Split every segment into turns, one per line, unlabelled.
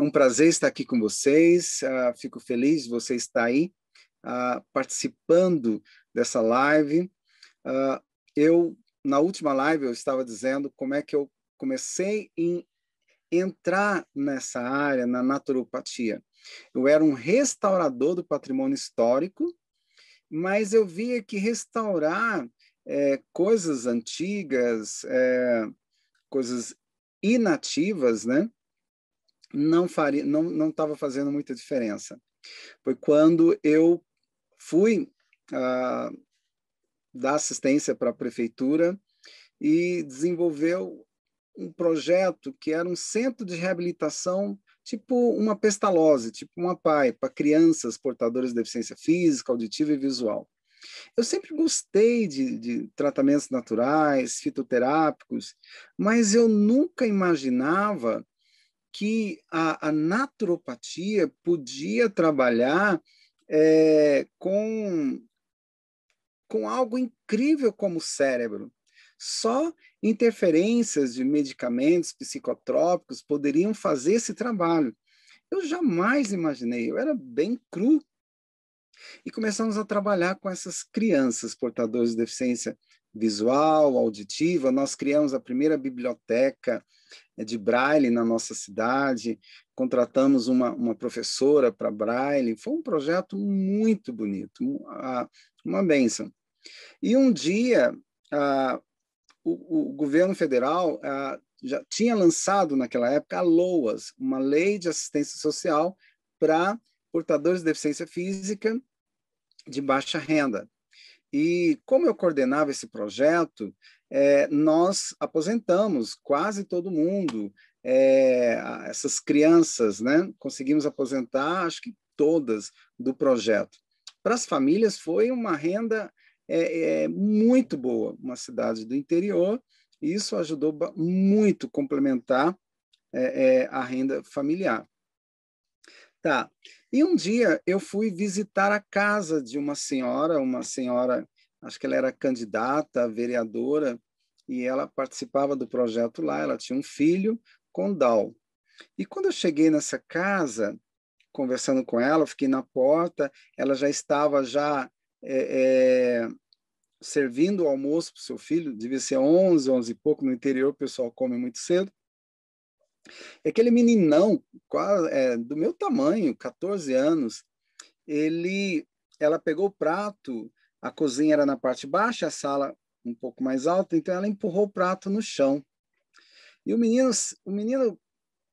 É um prazer estar aqui com vocês. Uh, fico feliz de você estar aí uh, participando dessa live. Uh, eu, na última live, eu estava dizendo como é que eu comecei a entrar nessa área, na naturopatia. Eu era um restaurador do patrimônio histórico, mas eu via que restaurar é, coisas antigas, é, coisas inativas, né? Não faria, não não estava fazendo muita diferença. Foi quando eu fui ah, dar assistência para a prefeitura e desenvolveu um projeto que era um centro de reabilitação tipo uma pestalose, tipo uma PAI, para crianças portadoras de deficiência física, auditiva e visual. Eu sempre gostei de, de, tratamentos naturais, fitoterápicos, mas eu nunca imaginava que a, a naturopatia podia trabalhar é, com, com algo incrível como o cérebro. Só interferências de medicamentos psicotrópicos poderiam fazer esse trabalho. Eu jamais imaginei, eu era bem cru. E começamos a trabalhar com essas crianças portadoras de deficiência visual, auditiva. Nós criamos a primeira biblioteca de Braille na nossa cidade, contratamos uma, uma professora para Braille. Foi um projeto muito bonito, uma benção. E um dia, o, o, governo federal já tinha lançado naquela época a LOAS, uma lei de assistência social para portadores de deficiência física de baixa renda. E como eu coordenava esse projeto, é, nós aposentamos quase todo mundo, é, essas crianças, né? Conseguimos aposentar, acho que todas do projeto. Para as famílias foi uma renda é, é, muito boa, uma cidade do interior, e isso ajudou muito a complementar é, é, a renda familiar. Tá. E um dia eu fui visitar a casa de uma senhora, uma senhora, acho que ela era candidata, vereadora, e ela participava do projeto lá. Ela tinha um filho com Down. E quando eu cheguei nessa casa, conversando com ela, fiquei na porta, ela já estava já é, é, servindo o almoço para o seu filho, devia ser 11, 11 e pouco, no interior o pessoal come muito cedo. E aquele meninão, quase, é, do meu tamanho, 14 anos, ele, ela pegou o prato, a cozinha era na parte baixa, a sala um pouco mais alta, então ela empurrou o prato no chão. E o menino, o menino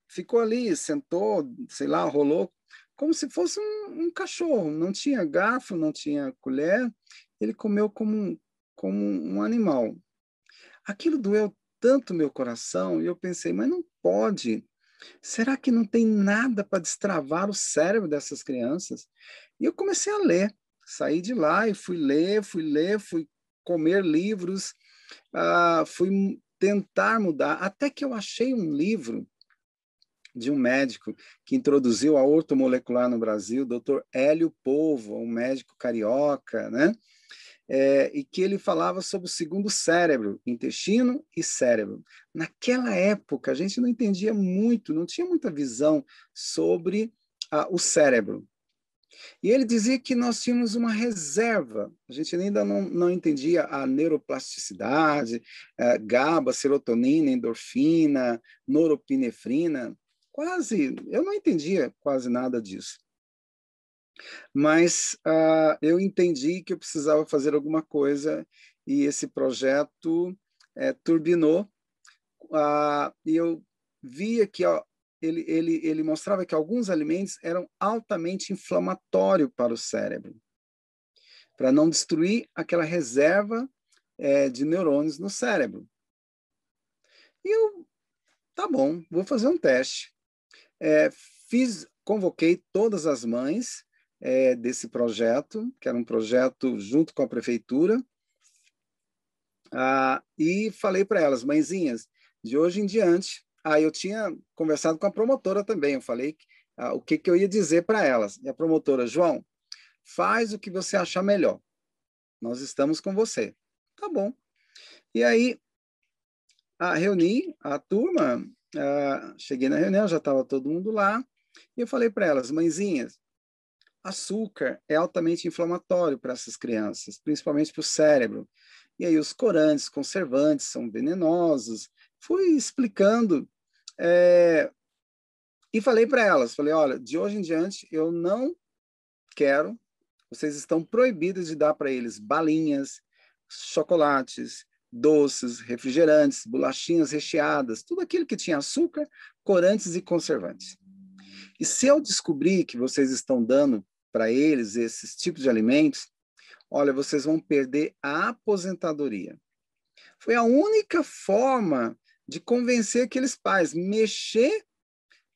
ficou ali, sentou, sei lá, rolou, como se fosse um, um cachorro. Não tinha garfo, não tinha colher, ele comeu como, como um animal. Aquilo doeu tanto meu coração e eu pensei, mas não pode. Será que não tem nada para destravar o cérebro dessas crianças? E eu comecei a ler. Saí de lá e fui ler, fui ler, fui comer livros, uh, fui tentar mudar, até que eu achei um livro de um médico que introduziu a ortomolecular no Brasil, Dr. Hélio Povo, um médico carioca, né? é, e que ele falava sobre o segundo cérebro, intestino e cérebro. Naquela época, a gente não entendia muito, não tinha muita visão sobre ah, o cérebro. E ele dizia que nós tínhamos uma reserva, a gente ainda não, não entendia a neuroplasticidade, eh, GABA, serotonina, endorfina, noropinefrina, quase, eu não entendia quase nada disso. Mas uh, eu entendi que eu precisava fazer alguma coisa e esse projeto é, turbinou. Uh, e eu via que ó, ele, ele, ele mostrava que alguns alimentos eram altamente inflamatórios para o cérebro, para não destruir aquela reserva é, de neurônios no cérebro. E eu, tá bom, vou fazer um teste. É, fiz, convoquei todas as mães é, desse projeto, que era um projeto junto com a prefeitura, ah, e falei para elas, mãezinhas, de hoje em diante, ah, eu tinha conversado com a promotora também, eu falei ah, o que, que eu ia dizer para elas. E a promotora, João, faz o que você achar melhor. Nós estamos com você. Tá bom. E aí, reuni a turma, ah, cheguei na reunião, já estava todo mundo lá, E eu falei para elas, mãezinhas, açúcar é altamente inflamatório para essas crianças, principalmente para o cérebro. E aí os corantes, conservantes são venenosos. Fui explicando é, e falei para elas, falei, olha, de hoje em diante eu não quero, vocês estão proibidos de dar para eles balinhas, chocolates, doces, refrigerantes, bolachinhas recheadas, tudo aquilo que tinha açúcar, corantes e conservantes. E se eu descobrir que vocês estão dando para eles esses tipos de alimentos, olha, vocês vão perder a aposentadoria. Foi a única forma de convencer aqueles pais, mexer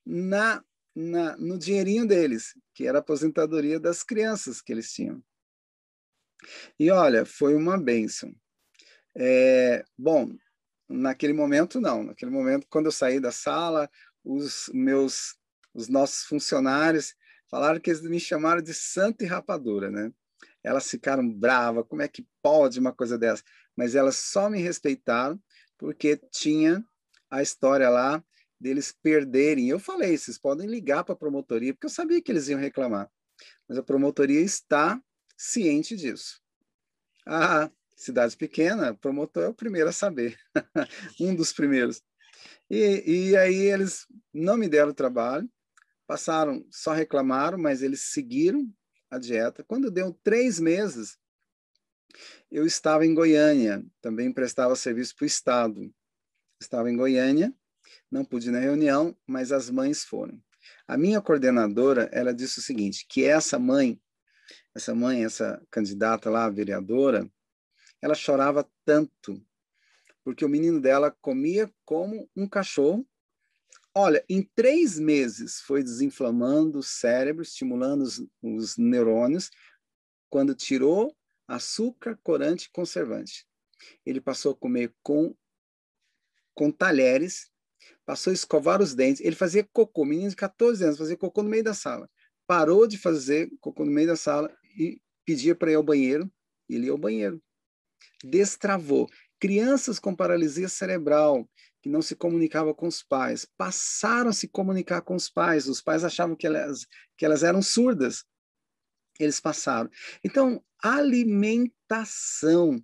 na, na, no dinheirinho deles, que era a aposentadoria das crianças que eles tinham. E olha, foi uma bênção. É, bom, naquele momento não. Naquele momento, quando eu saí da sala, os meus, os nossos funcionários falaram que eles me chamaram de santa e rapadura, né? Elas ficaram bravas, como é que pode uma coisa dessa? Mas elas só me respeitaram porque tinha a história lá deles perderem. Eu falei, vocês podem ligar para a promotoria, porque eu sabia que eles iam reclamar. Mas a promotoria está ciente disso. Ah, cidade pequena, promotor é o primeiro a saber, um dos primeiros. E, e aí eles não me deram trabalho, passaram, só reclamaram, mas eles seguiram a dieta. Quando deu três meses, eu estava em Goiânia, também prestava serviço para o Estado. Estava em Goiânia, não pude ir na reunião, mas as mães foram. A minha coordenadora, ela disse o seguinte, que essa mãe, essa mãe, essa candidata lá, vereadora, ela chorava tanto, porque o menino dela comia como um cachorro. Olha, em três meses foi desinflamando o cérebro, estimulando os, os neurônios, quando tirou açúcar, corante e conservante. Ele passou a comer com, com talheres, passou a escovar os dentes. Ele fazia cocô, menino de 14 anos, fazia cocô no meio da sala. Parou de fazer cocô no meio da sala e pedia para ir ao banheiro. Ele ia ao banheiro destravou. Crianças com paralisia cerebral, que não se comunicavam com os pais, passaram a se comunicar com os pais. Os pais achavam que elas, que elas eram surdas. Eles passaram. Então, alimentação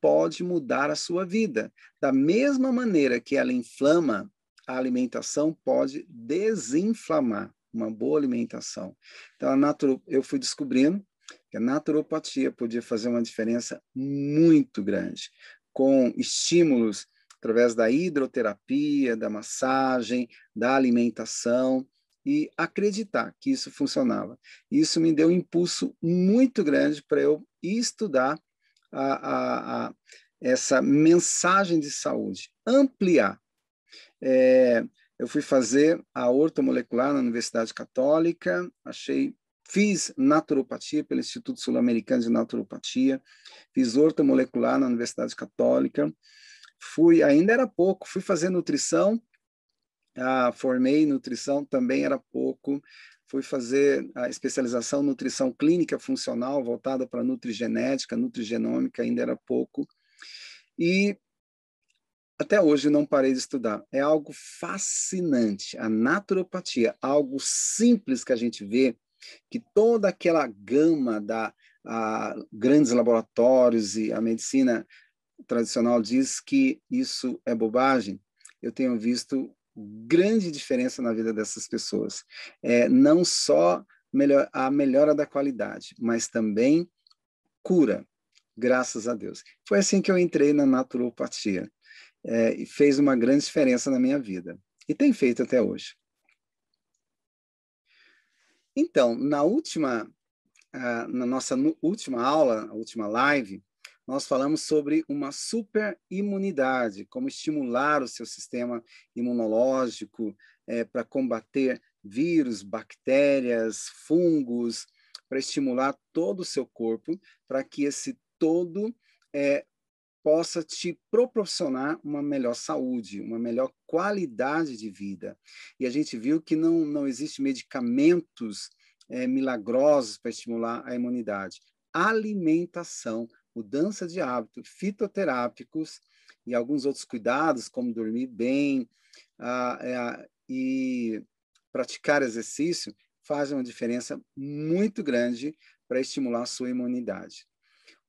pode mudar a sua vida. Da mesma maneira que ela inflama, a alimentação pode desinflamar. Uma boa alimentação. Então, a eu fui descobrindo que a naturopatia podia fazer uma diferença muito grande, com estímulos através da hidroterapia, da massagem, da alimentação e acreditar que isso funcionava. Isso me deu um impulso muito grande para eu estudar a, a, a, essa mensagem de saúde, ampliar. É, eu fui fazer a ortomolecular na Universidade Católica, achei Fiz naturopatia pelo Instituto Sul-Americano de Naturopatia, fiz ortomolecular na Universidade Católica, fui, ainda era pouco, fui fazer nutrição, ah, formei nutrição, também era pouco, fui fazer a especialização em nutrição clínica funcional, voltada para nutrigenética, nutrigenômica, ainda era pouco, e até hoje não parei de estudar. É algo fascinante. A naturopatia, algo simples que a gente vê, que toda aquela gama da grandes laboratórios e a medicina tradicional diz que isso é bobagem, eu tenho visto grande diferença na vida dessas pessoas. É, não só melhor, a melhora da qualidade, mas também cura, graças a Deus. Foi assim que eu entrei na naturopatia é, e fez uma grande diferença na minha vida. E tem feito até hoje. Então, na última, uh, na nossa última aula, a última live, nós falamos sobre uma super imunidade, como estimular o seu sistema imunológico é, para combater vírus, bactérias, fungos, para estimular todo o seu corpo, para que esse todo é, possa te proporcionar uma melhor saúde, uma melhor qualidade de vida. E a gente viu que não, não existe medicamentos é, milagrosos para estimular a imunidade. Alimentação, mudança de hábito, fitoterápicos e alguns outros cuidados, como dormir bem, ah, é, e praticar exercício faz uma diferença muito grande para estimular a sua imunidade.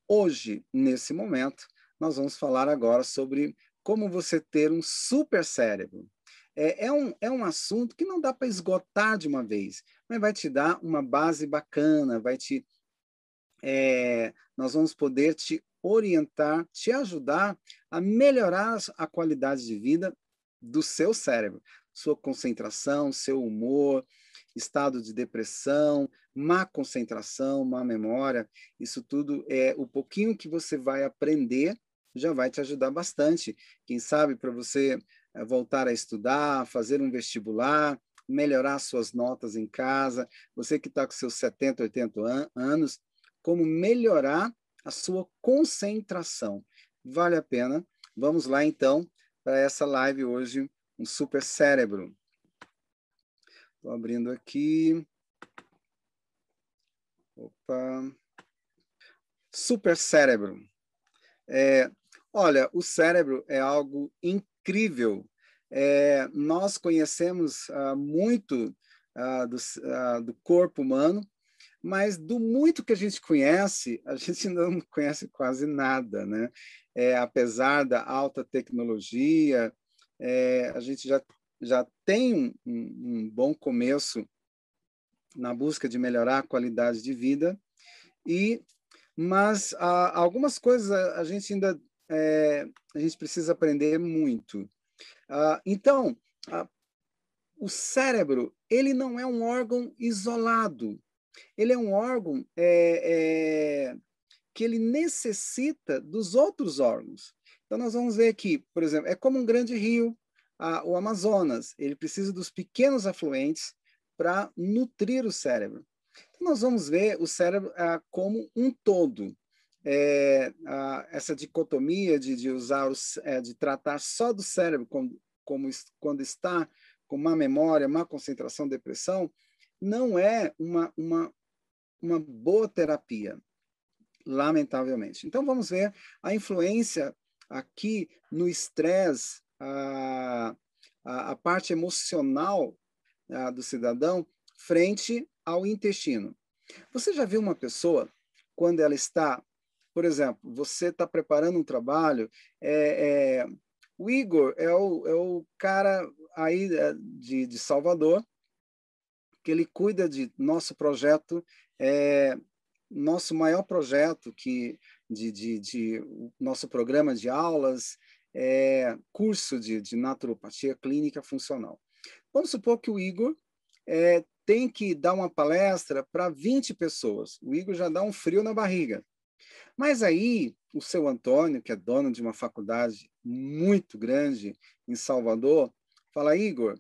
Hoje, nesse momento, nós vamos falar agora sobre como você ter um super cérebro. É, é, um, é um assunto que não dá para esgotar de uma vez, mas vai te dar uma base bacana, vai te. É, nós vamos poder te orientar, te ajudar a melhorar a qualidade de vida do seu cérebro, sua concentração, seu humor, estado de depressão, má concentração, má memória. Isso tudo é o pouquinho que você vai aprender já vai te ajudar bastante. Quem sabe para você eh, voltar a estudar, fazer um vestibular, melhorar suas notas em casa, você que está com seus 70, 80 an anos, como melhorar a sua concentração. Vale a pena. Vamos lá, então, para essa live hoje, um super cérebro. Estou abrindo aqui. Opa. Super cérebro. É, olha, o cérebro é algo incrível. É, nós conhecemos ah, muito ah, do, ah, do corpo humano, mas do muito que a gente conhece, a gente não conhece quase nada, né? É, apesar da alta tecnologia, é, a gente já, já tem um, um, bom começo na busca de melhorar a qualidade de vida, e mas há, algumas coisas a, a gente ainda é, a gente precisa aprender muito. Ah, então, o cérebro ele não é um órgão isolado, ele é um órgão é, é, que ele necessita dos outros órgãos. Então, nós vamos ver aqui, por exemplo, é como um grande rio, a, o Amazonas, ele precisa dos pequenos afluentes para nutrir o cérebro. Então, nós vamos ver o cérebro a, como um todo. É, a, essa dicotomia de, de usar, os, é, de tratar só do cérebro como, como quando está com má memória, má concentração, depressão, não é uma, uma, uma boa terapia, lamentavelmente. Então, vamos ver a influência aqui no estresse, a, a, a, parte emocional a, do cidadão frente ao intestino. Você já viu uma pessoa, quando ela está, por exemplo, você está preparando um trabalho, é, é, o Igor é o, é o cara aí é, de, de Salvador, que ele cuida de nosso projeto, é, nosso maior projeto que de, de, de nosso programa de aulas, é, curso de, de naturopatia clínica funcional. Vamos supor que o Igor é, tem que dar uma palestra para 20 pessoas. O Igor já dá um frio na barriga. Mas aí, o seu Antônio, que é dono de uma faculdade muito grande em Salvador, fala: Igor,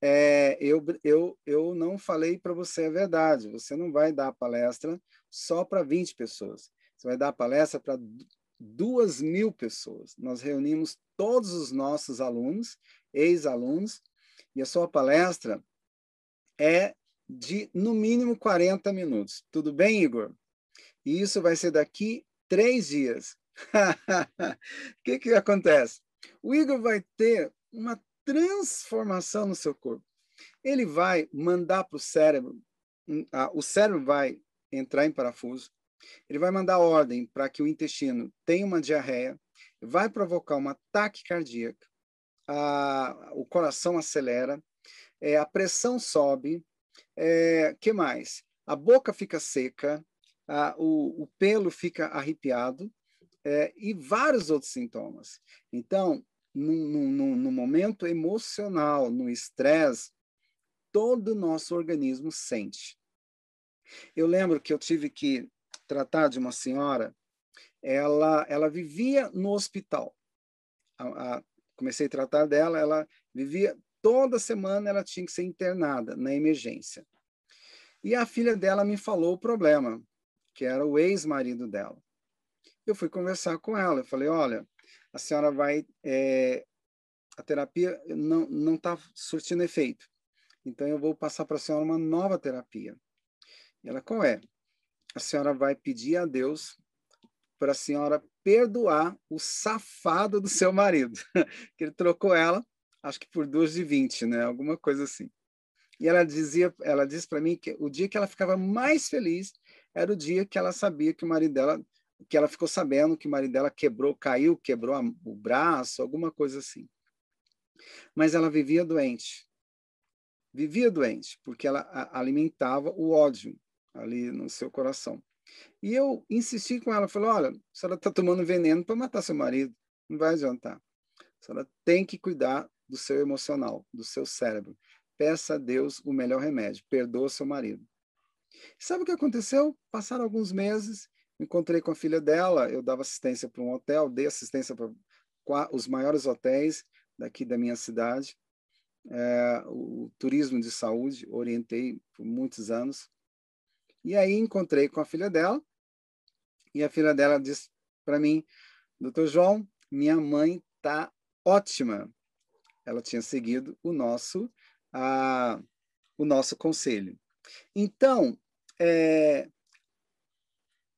é, eu, eu, eu não falei para você a verdade. Você não vai dar palestra só para 20 pessoas. Você vai dar palestra para duas mil pessoas. Nós reunimos todos os nossos alunos, ex-alunos, e a sua palestra é de, no mínimo, 40 minutos. Tudo bem, Igor? E isso vai ser daqui três dias. O que, que acontece? O Igor vai ter uma transformação no seu corpo. Ele vai mandar para o cérebro, o cérebro vai entrar em parafuso, ele vai mandar ordem para que o intestino tenha uma diarreia, vai provocar um ataque cardíaco, o coração acelera, é, a pressão sobe, é, que mais? A boca fica seca, a, o, o, pelo fica arrepiado é, e vários outros sintomas. Então, no, no, no momento emocional, no estresse, todo o nosso organismo sente. Eu lembro que eu tive que tratar de uma senhora, ela, ela vivia no hospital. A, a, comecei a tratar dela, ela vivia toda semana, ela tinha que ser internada na emergência. E a filha dela me falou o problema, que era o ex-marido dela. Eu fui conversar com ela, eu falei, olha, a senhora vai, é, a terapia não está surtindo efeito. Então eu vou passar para a senhora uma nova terapia. E ela qual é? A senhora vai pedir a Deus para a senhora perdoar o safado do seu marido, que ele trocou ela, acho que por duas de vinte, né? Alguma coisa assim. E ela dizia, ela disse para mim que o dia que ela ficava mais feliz era o dia que ela sabia que o marido dela, que ela ficou sabendo que o marido dela quebrou, caiu, quebrou a, o braço, alguma coisa assim. Mas ela vivia doente. Vivia doente, porque ela alimentava o ódio ali no seu coração. E eu insisti com ela, falei, olha, a senhora está tomando veneno para matar seu marido, não vai adiantar. A senhora tem que cuidar do seu emocional, do seu cérebro. Peça a Deus o melhor remédio, perdoa seu marido. Sabe o que aconteceu? Passaram alguns meses, encontrei com a filha dela, eu dava assistência para um hotel, dei assistência para os maiores hotéis daqui da minha cidade, é, o turismo de saúde, orientei por muitos anos. E aí encontrei com a filha dela, e a filha dela disse para mim, doutor João, minha mãe tá ótima. Ela tinha seguido o nosso, a, o nosso conselho. Então, é,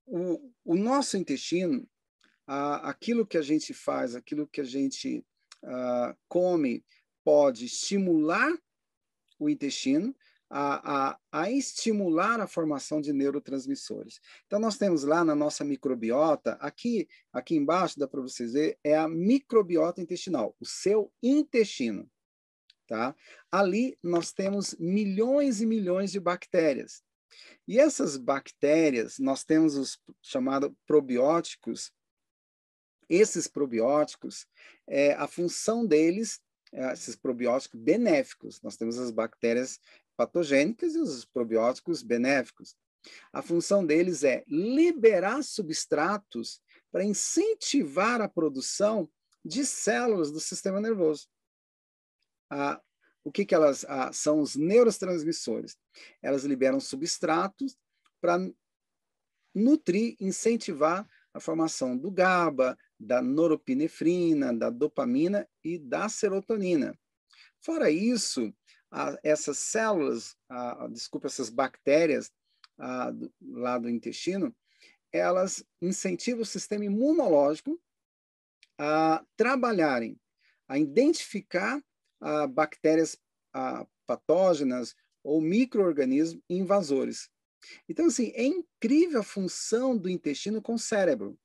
o, o nosso intestino, a, aquilo que a gente faz, aquilo que a gente a, come, pode estimular o intestino, a, a, a, estimular a formação de neurotransmissores. Então, nós temos lá na nossa microbiota, aqui, aqui embaixo, dá para vocês ver, é a microbiota intestinal, o seu intestino. Tá? Ali nós temos milhões e milhões de bactérias. E essas bactérias, nós temos os chamados probióticos. Esses probióticos, é, a função deles, é, esses probióticos benéficos, nós temos as bactérias patogênicas e os probióticos benéficos. A função deles é liberar substratos para incentivar a produção de células do sistema nervoso. Ah, o que, que elas ah, são os neurotransmissores? Elas liberam substratos para nutrir, incentivar a formação do GABA, da noropinefrina, da dopamina e da serotonina. Fora isso, essas células, desculpa, essas bactérias do, lá do intestino, elas incentivam o sistema imunológico a trabalharem, a identificar bactérias patógenas ou microorganismos invasores. Então, assim, é incrível a função do intestino com o cérebro.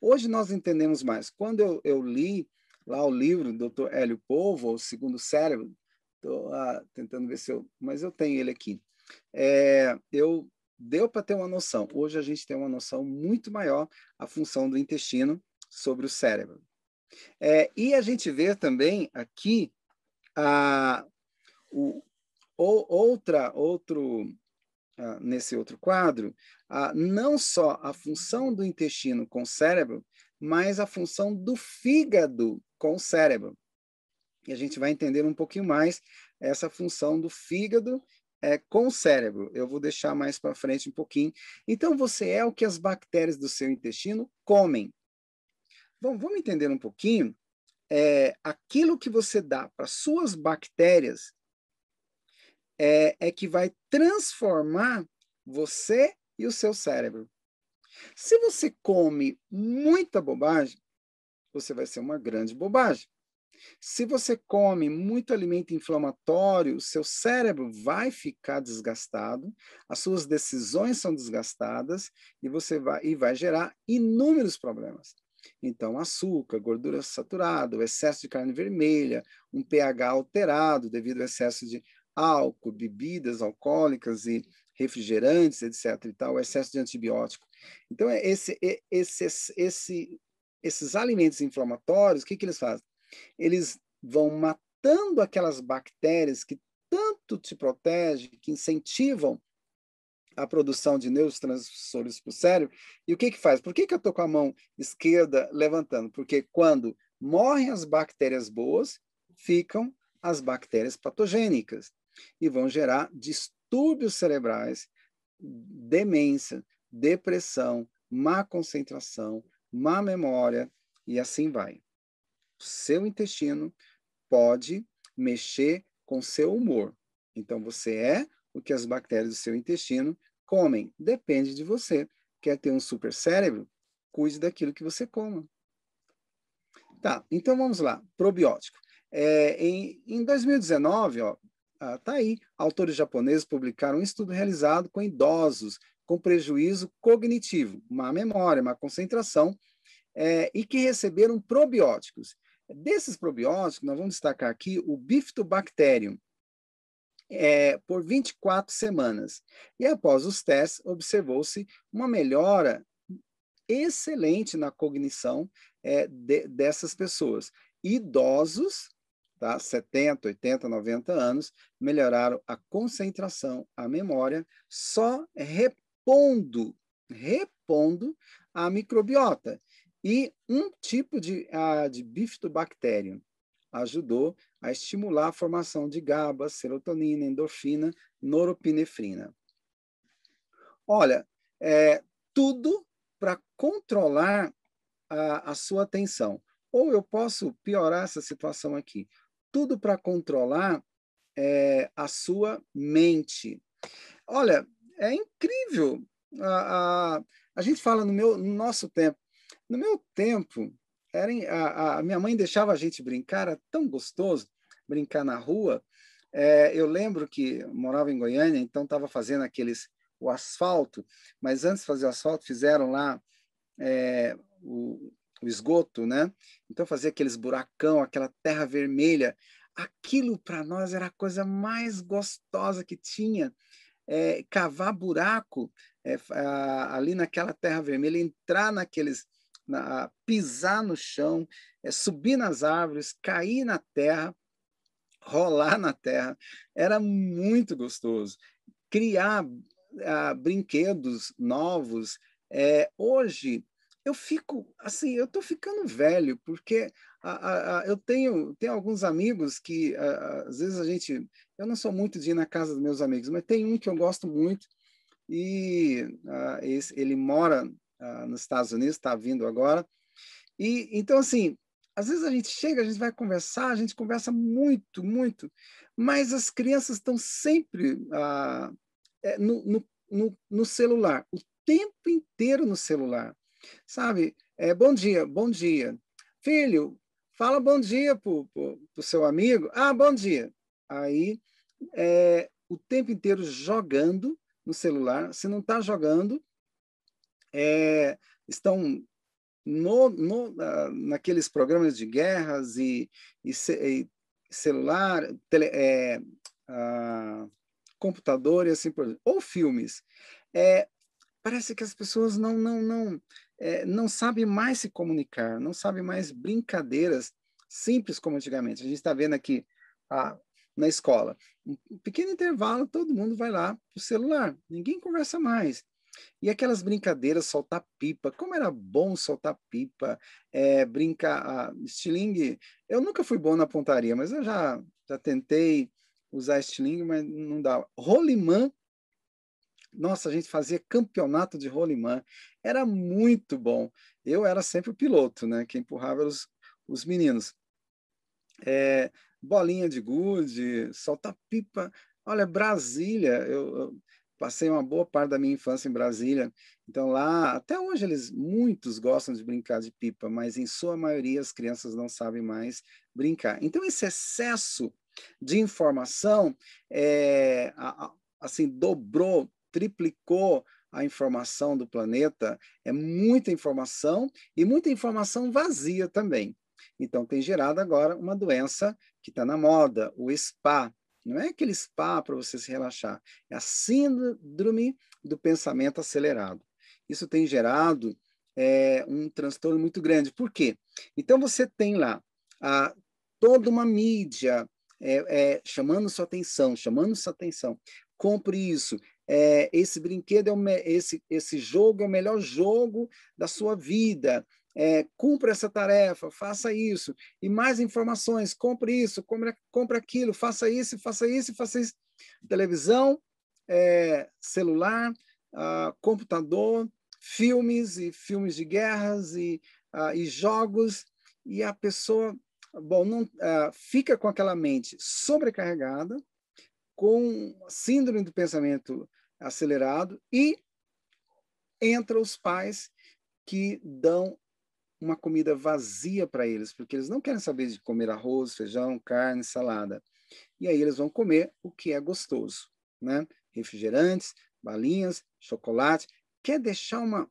Hoje nós entendemos mais. Quando eu, eu li lá o livro do Dr. Hélio Povo, O Segundo Cérebro, Estou ah, tentando ver se eu. Mas eu tenho ele aqui. É, eu deu para ter uma noção. Hoje a gente tem uma noção muito maior a função do intestino sobre o cérebro. É, e a gente vê também aqui a, o, ou, outra, outro, ah, nesse outro quadro, ah, não só a função do intestino com o cérebro, mas a função do fígado com o cérebro e a gente vai entender um pouquinho mais essa função do fígado é, com o cérebro. Eu vou deixar mais para frente um pouquinho. Então, você é o que as bactérias do seu intestino comem. Bom, vamos entender um pouquinho. É, aquilo que você dá para suas bactérias é, é que vai transformar você e o seu cérebro. Se você come muita bobagem, você vai ser uma grande bobagem. Se você come muito alimento inflamatório, o seu cérebro vai ficar desgastado, as suas decisões são desgastadas e você vai e vai gerar inúmeros problemas. Então, açúcar, gordura saturada, o excesso de carne vermelha, um pH alterado devido ao excesso de álcool, bebidas alcoólicas e refrigerantes, etc. e tal, o excesso de antibiótico. Então, é esse, esse, esse, esses alimentos inflamatórios, o que, que eles fazem? eles vão matando aquelas bactérias que tanto te protegem, que incentivam a produção de neurotransmissores para o cérebro. E o que que faz? Por que, que eu estou com a mão esquerda levantando? Porque quando morrem as bactérias boas, ficam as bactérias patogênicas e vão gerar distúrbios cerebrais, demência, depressão, má concentração, má memória e assim vai seu intestino pode mexer com seu humor. Então, você é o que as bactérias do seu intestino comem. Depende de você. Quer ter um super cérebro? Cuide daquilo que você coma. Tá, então vamos lá. Probiótico. É, em, em 2019, ó, ah, tá aí. Autores japoneses publicaram um estudo realizado com idosos com prejuízo cognitivo, má memória, má concentração, é, e que receberam probióticos. Desses probióticos, nós vamos destacar aqui o Bifidobacterium, é, por 24 semanas. E após os testes, observou-se uma melhora excelente na cognição é, de, dessas pessoas. Idosos, tá? 70, 80, 90 anos, melhoraram a concentração, a memória, só repondo, repondo a microbiota. E um tipo de, uh, de bifidobacterium ajudou a estimular a formação de GABA, serotonina, endorfina, noropinefrina. Olha, é, tudo para controlar a, a sua atenção. Ou eu posso piorar essa situação aqui. Tudo para controlar é, a sua mente. Olha, é incrível. A, a, a gente fala no, meu, no nosso tempo. No meu tempo, era, a, a, minha mãe deixava a gente brincar, era tão gostoso brincar na rua. É, eu lembro que morava em Goiânia, então estava fazendo aqueles o asfalto, mas antes de fazer o asfalto fizeram lá é, o, o esgoto, né? Então fazia aqueles buracão, aquela terra vermelha. Aquilo para nós era a coisa mais gostosa que tinha. É, cavar buraco é, ali naquela terra vermelha, entrar naqueles na, pisar no chão, é, subir nas árvores, cair na terra, rolar na terra. Era muito gostoso. Criar ah, brinquedos novos. É, hoje, eu fico assim, eu estou ficando velho, porque a, a, eu tenho, tenho alguns amigos que a, às vezes a gente. Eu não sou muito de ir na casa dos meus amigos, mas tem um que eu gosto muito, e esse, ele mora uh, nos Estados Unidos, está vindo agora. E então, assim, às vezes a gente chega, a gente vai conversar, a gente conversa muito, muito, mas as crianças estão sempre uh, no, no, no, no, celular, o tempo inteiro no celular, sabe? É, bom dia, bom dia. Filho, fala bom dia para o seu amigo. Ah, bom dia. Aí, é, o tempo inteiro jogando no celular. Se não está jogando, é, estão no, no, naqueles programas de guerras e, e, e celular, tele, é, computador e assim por diante, ou filmes. É, parece que as pessoas não, não, não, é, não sabem mais se comunicar, não sabem mais brincadeiras simples como antigamente. A gente está vendo aqui a, na escola, um pequeno intervalo, todo mundo vai lá para o celular, ninguém conversa mais. E aquelas brincadeiras, soltar pipa, como era bom soltar pipa, é, brincar, estilingue. Eu nunca fui bom na pontaria, mas eu já, já tentei usar estilingue, mas não dava. Rolimã, nossa, a gente fazia campeonato de rolimã, era muito bom. Eu era sempre o piloto, né? Quem empurrava os, os meninos. É, bolinha de gude, soltar pipa. Olha, Brasília, eu, eu passei uma boa parte da minha infância em Brasília. Então lá, até hoje eles muitos gostam de brincar de pipa, mas em sua maioria as crianças não sabem mais brincar. Então esse excesso de informação é, assim dobrou, triplicou a informação do planeta. É muita informação e muita informação vazia também. Então tem gerado agora uma doença que está na moda, o SPA, não é aquele spa para você se relaxar, é a síndrome do pensamento acelerado. Isso tem gerado é, um transtorno muito grande. Por quê? Então você tem lá a, toda uma mídia é, é, chamando sua atenção, chamando sua atenção. Compre isso. É, esse brinquedo é o, esse, esse jogo é o melhor jogo da sua vida é, cumpra essa tarefa, faça isso, e mais informações, compre isso, compre, compre aquilo, faça isso, faça isso, faça isso. Televisão, é, celular, ah, computador, filmes e filmes de guerras e, ah, e jogos, e a pessoa bom, não, ah, fica com aquela mente sobrecarregada, com síndrome do pensamento acelerado, e entra os pais que dão uma comida vazia para eles, porque eles não querem saber de comer arroz, feijão, carne, salada. E aí eles vão comer o que é gostoso, né? Refrigerantes, balinhas, chocolate. Quer deixar uma,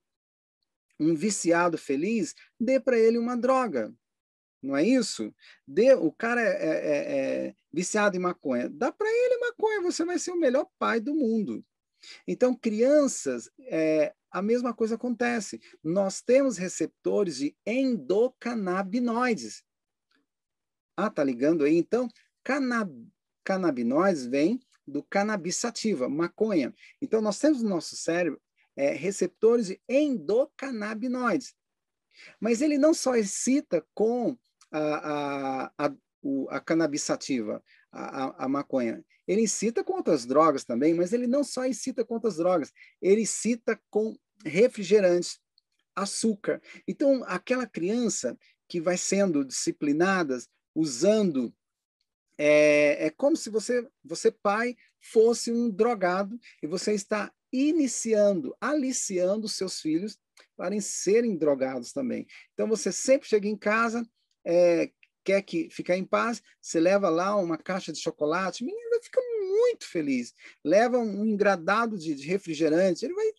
um viciado feliz? Dê para ele uma droga. Não é isso? Dê, o cara é, é, é, é viciado em maconha. Dá para ele maconha, você vai ser o melhor pai do mundo. Então, crianças, é, a mesma coisa acontece. Nós temos receptores de endocannabinoides. Ah, tá ligando aí? Então, canab canabinoides vem do cannabis sativa, maconha. Então, nós temos no nosso cérebro é, receptores de endocannabinoides. Mas ele não só excita com a, a, a, a cannabis a, a, maconha. Ele incita com outras drogas também, mas ele não só incita com outras drogas, ele incita com refrigerantes, açúcar. Então, aquela criança que vai sendo disciplinada usando é, é como se você, você pai, fosse um drogado e você está iniciando, aliciando seus filhos para serem drogados também. Então você sempre chega em casa, é, quer que ficar em paz, você leva lá uma caixa de chocolate, vai ficar muito feliz. Leva um engradado de, de refrigerante, ele vai,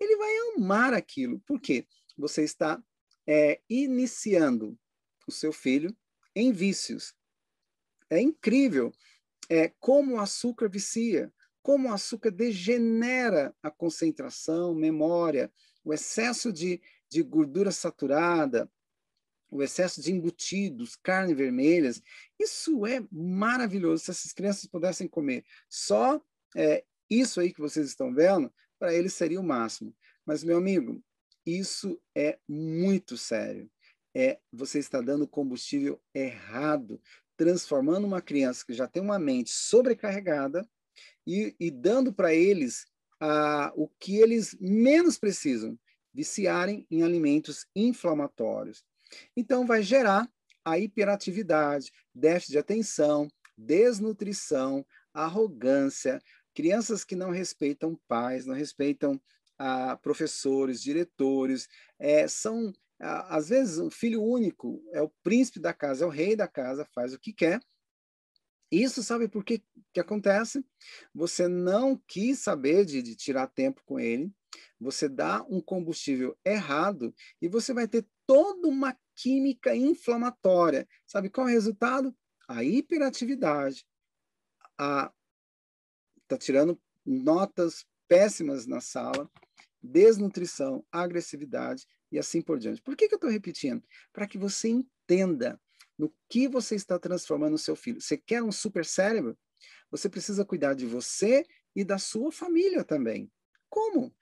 ele vai amar aquilo. Por quê? Você está é, iniciando o seu filho em vícios. É incrível é, como o açúcar vicia, como o açúcar degenera a concentração, memória, o excesso de, de gordura saturada, o excesso de embutidos, carne vermelhas. Isso é maravilhoso. Se essas crianças pudessem comer só é, isso aí que vocês estão vendo, para eles seria o máximo. Mas, meu amigo, isso é muito sério. É, você está dando combustível errado transformando uma criança que já tem uma mente sobrecarregada e, e dando para eles ah, o que eles menos precisam, viciarem em alimentos inflamatórios. Então, vai gerar a hiperatividade, déficit de atenção, desnutrição, arrogância, crianças que não respeitam pais, não respeitam ah, professores, diretores, é, são às vezes, o filho único é o príncipe da casa, é o rei da casa, faz o que quer. Isso sabe por que, que acontece? Você não quis saber de, de tirar tempo com ele, você dá um combustível errado e você vai ter toda uma química inflamatória. Sabe qual é o resultado? A hiperatividade. A tá tirando notas péssimas na sala, desnutrição, agressividade e assim por diante. Por que, que eu estou repetindo? Para que você entenda no que você está transformando o seu filho. Você quer um super cérebro? Você precisa cuidar de você e da sua família também. Como?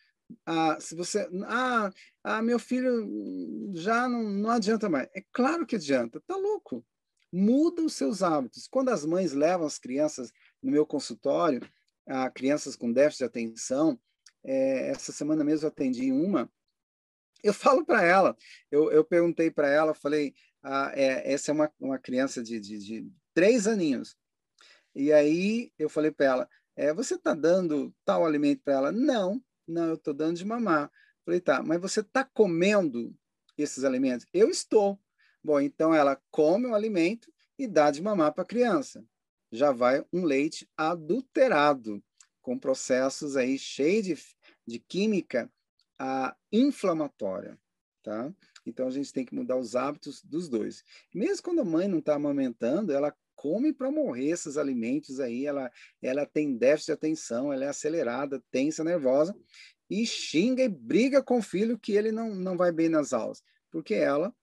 Ah, se você, ah, ah, meu filho já não, não adianta mais. É claro que adianta, tá louco. Muda os seus hábitos. Quando as mães levam as crianças no meu consultório, ah, crianças com déficit de atenção, é, essa semana mesmo atendi uma eu falo para ela, eu, eu perguntei para ela, falei, ah, é, essa é uma, uma criança de, de, de três aninhos. E aí eu falei para ela, é, você está dando tal alimento para ela? Não, não, eu estou dando de mamar. Falei, tá, mas você está comendo esses alimentos? Eu estou. Bom, então ela come o alimento e dá de mamar para a criança. Já vai um leite adulterado, com processos aí cheios de, de química inflamatória, tá? Então a gente tem que mudar os hábitos dos dois. Mesmo quando a mãe não está amamentando, ela come para morrer esses alimentos aí, ela, ela tem déficit de atenção, ela é acelerada, tensa, nervosa, e xinga e briga com o filho que ele não, não vai bem nas aulas, porque ela,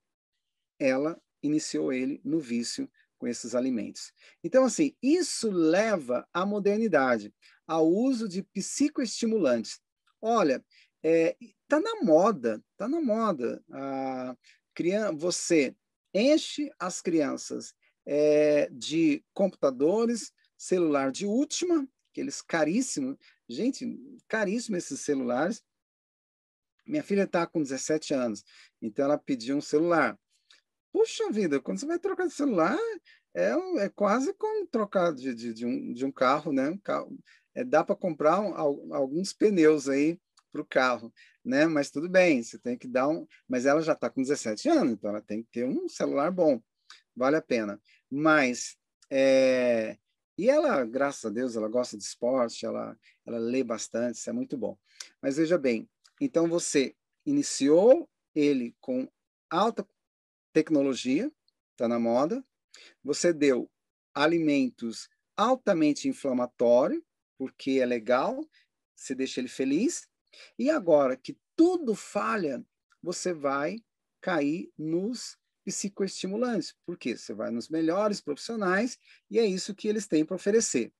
ela iniciou ele no vício com esses alimentos. Então, assim, isso leva à modernidade, ao uso de psicoestimulantes. Olha, é, tá na moda, tá na moda. A criança, você enche as crianças é, de computadores, celular de última, aqueles caríssimos. Gente, caríssimo esses celulares. Minha filha está com 17 anos, então ela pediu um celular. Puxa vida, quando você vai trocar de celular, é, é quase como trocar de, de, de, um, de um carro, né? Um carro, é, dá para comprar um, alguns pneus aí para o carro, né? Mas tudo bem, você tem que dar um. Mas ela já está com 17 anos, então ela tem que ter um celular bom, vale a pena. Mas é, E ela, graças a Deus, ela gosta de esporte, ela, ela lê bastante, isso é muito bom. Mas veja bem, então você iniciou ele com alta tecnologia, está na moda, você deu alimentos altamente inflamatórios, porque é legal, você deixa ele feliz, e agora que tudo falha, você vai cair nos psicoestimulantes, porque você vai nos melhores profissionais e é isso que eles têm para oferecer.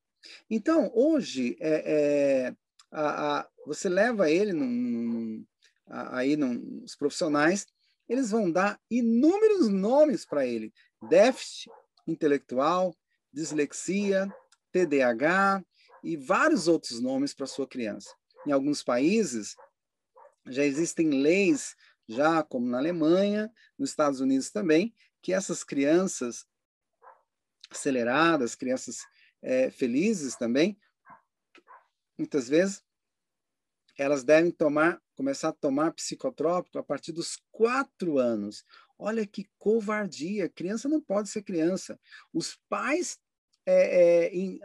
Então, hoje, é, é, a, a, você leva ele num, num, aí nos profissionais, eles vão dar inúmeros nomes para ele: déficit intelectual, dislexia, TDAH e vários outros nomes para sua criança. Em alguns países já existem leis já como na Alemanha, nos Estados Unidos também, que essas crianças aceleradas, crianças é, felizes também, muitas vezes elas devem tomar, começar a tomar psicotrópico a partir dos quatro anos. Olha que covardia! Criança não pode ser criança. Os pais é, é, in,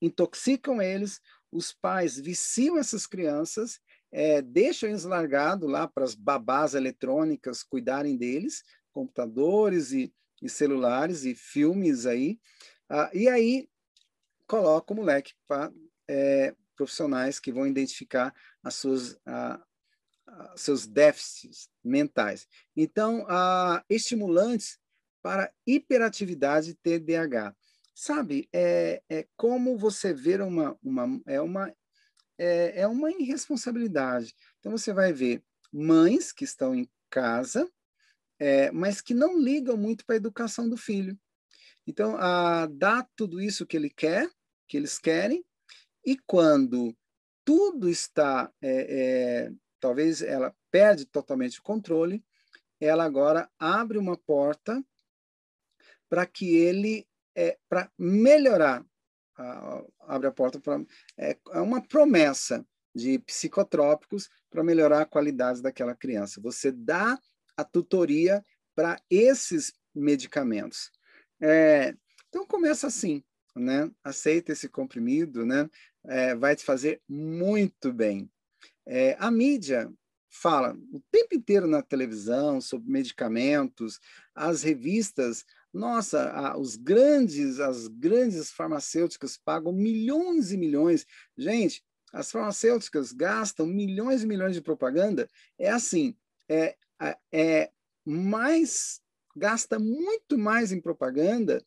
intoxicam eles, os pais viciam essas crianças é, deixam eles largados lá para as babás eletrônicas cuidarem deles, computadores e, e celulares e filmes aí, ah, e aí coloca o moleque para é, profissionais que vão identificar as suas, seus déficits mentais. Então, estimulantes para hiperatividade TDAH. Sabe, é, é como você ver uma, uma, é uma é, é uma irresponsabilidade. Então, você vai ver mães que estão em casa, é, mas que não ligam muito para a educação do filho. Então, a, dá tudo isso que ele quer, que eles querem, e quando tudo está, é, é, talvez ela perde totalmente o controle, ela agora abre uma porta para que ele, é, para melhorar abre a porta para. É, é uma promessa de psicotrópicos para melhorar a qualidade daquela criança. Você dá a tutoria para esses medicamentos. É, então começa assim, né? Aceita esse comprimido, né? É, vai te fazer muito bem. É, a mídia fala o tempo inteiro na televisão sobre medicamentos, as revistas nossa, os grandes, as grandes farmacêuticas pagam milhões e milhões. Gente, as farmacêuticas gastam milhões e milhões de propaganda. É assim, é, é mais gasta muito mais em propaganda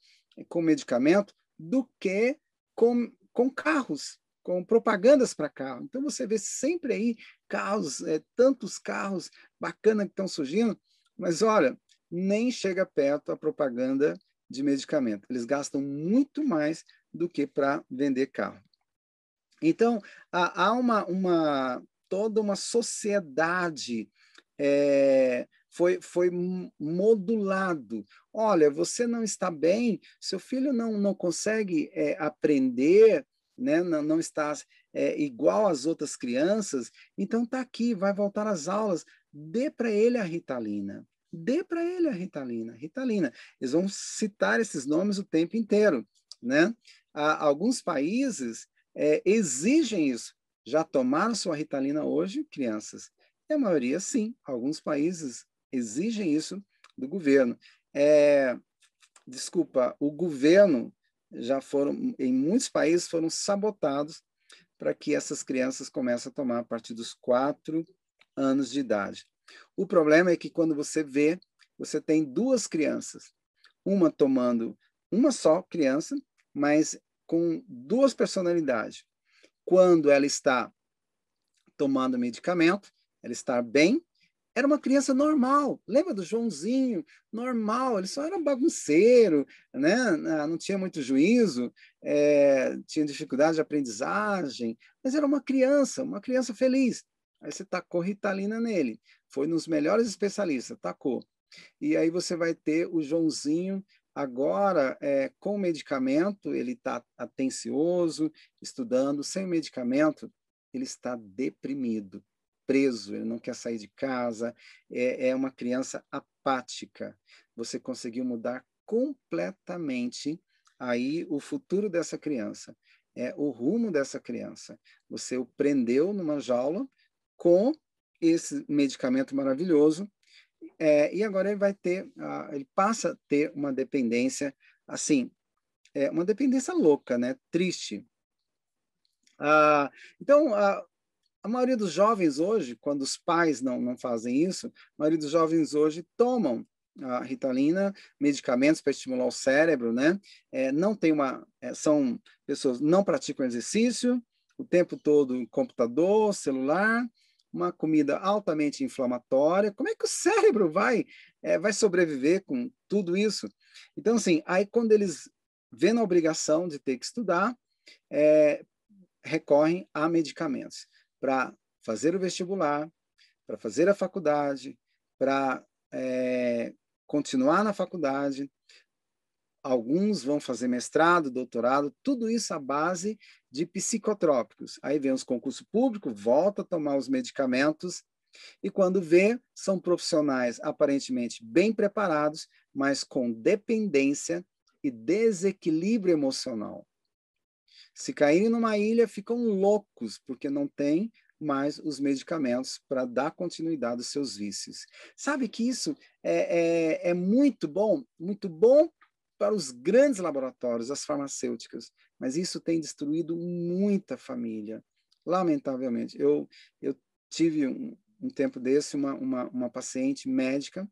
com medicamento do que com, com carros, com propagandas para carro. Então você vê sempre aí carros, é, tantos carros bacanas que estão surgindo, mas olha, nem chega perto a propaganda de medicamento. Eles gastam muito mais do que para vender carro. Então, há uma, uma toda uma sociedade é, foi, foi modulado. Olha, você não está bem, seu filho não, não consegue é, aprender, né? não, não está é, igual às outras crianças, então está aqui, vai voltar às aulas, dê para ele a ritalina dê para ele a Ritalina. Ritalina. Eles vão citar esses nomes o tempo inteiro, né? Há, alguns países é, exigem isso. Já tomaram sua Ritalina hoje, crianças? E a maioria, sim. Alguns países exigem isso do governo. É, desculpa, o governo já foram, em muitos países, foram sabotados para que essas crianças comecem a tomar a partir dos quatro anos de idade. O problema é que quando você vê, você tem duas crianças, uma tomando uma só criança, mas com duas personalidades. Quando ela está tomando medicamento, ela está bem, era uma criança normal. Lembra do Joãozinho? Normal, ele só era bagunceiro, né? Ah, não tinha muito juízo, é, tinha dificuldade de aprendizagem, mas era uma criança, uma criança feliz. Aí você tacou Ritalina nele foi nos melhores especialistas, tacou. E aí você vai ter o Joãozinho agora é, com medicamento, ele está atencioso, estudando, sem medicamento, ele está deprimido, preso, ele não quer sair de casa, é, é uma criança apática. Você conseguiu mudar completamente aí o futuro dessa criança, é o rumo dessa criança. Você o prendeu numa jaula com esse medicamento maravilhoso é, e agora ele vai ter, uh, ele passa a ter uma dependência, assim, é, uma dependência louca, né? Triste. Uh, então, uh, a maioria dos jovens hoje, quando os pais não, não fazem isso, a maioria dos jovens hoje tomam a ritalina, medicamentos para estimular o cérebro, né? É, não tem uma, é, são pessoas não praticam exercício, o tempo todo computador, celular, uma comida altamente inflamatória. Como é que o cérebro vai é, vai sobreviver com tudo isso? Então, assim, aí quando eles vêem a obrigação de ter que estudar, é, recorrem a medicamentos para fazer o vestibular, para fazer a faculdade, para é, continuar na faculdade, alguns vão fazer mestrado, doutorado, tudo isso à base de psicotrópicos. Aí vem os concursos públicos, volta a tomar os medicamentos e quando vê, são profissionais aparentemente bem preparados, mas com dependência e desequilíbrio emocional. Se caírem numa ilha, ficam loucos, porque não tem mais os medicamentos para dar continuidade aos seus vícios. Sabe que isso é, é, é muito bom, muito bom para os grandes laboratórios, as farmacêuticas, mas isso tem destruído muita família, lamentavelmente. Eu, eu tive um, um tempo desse uma, uma, uma paciente médica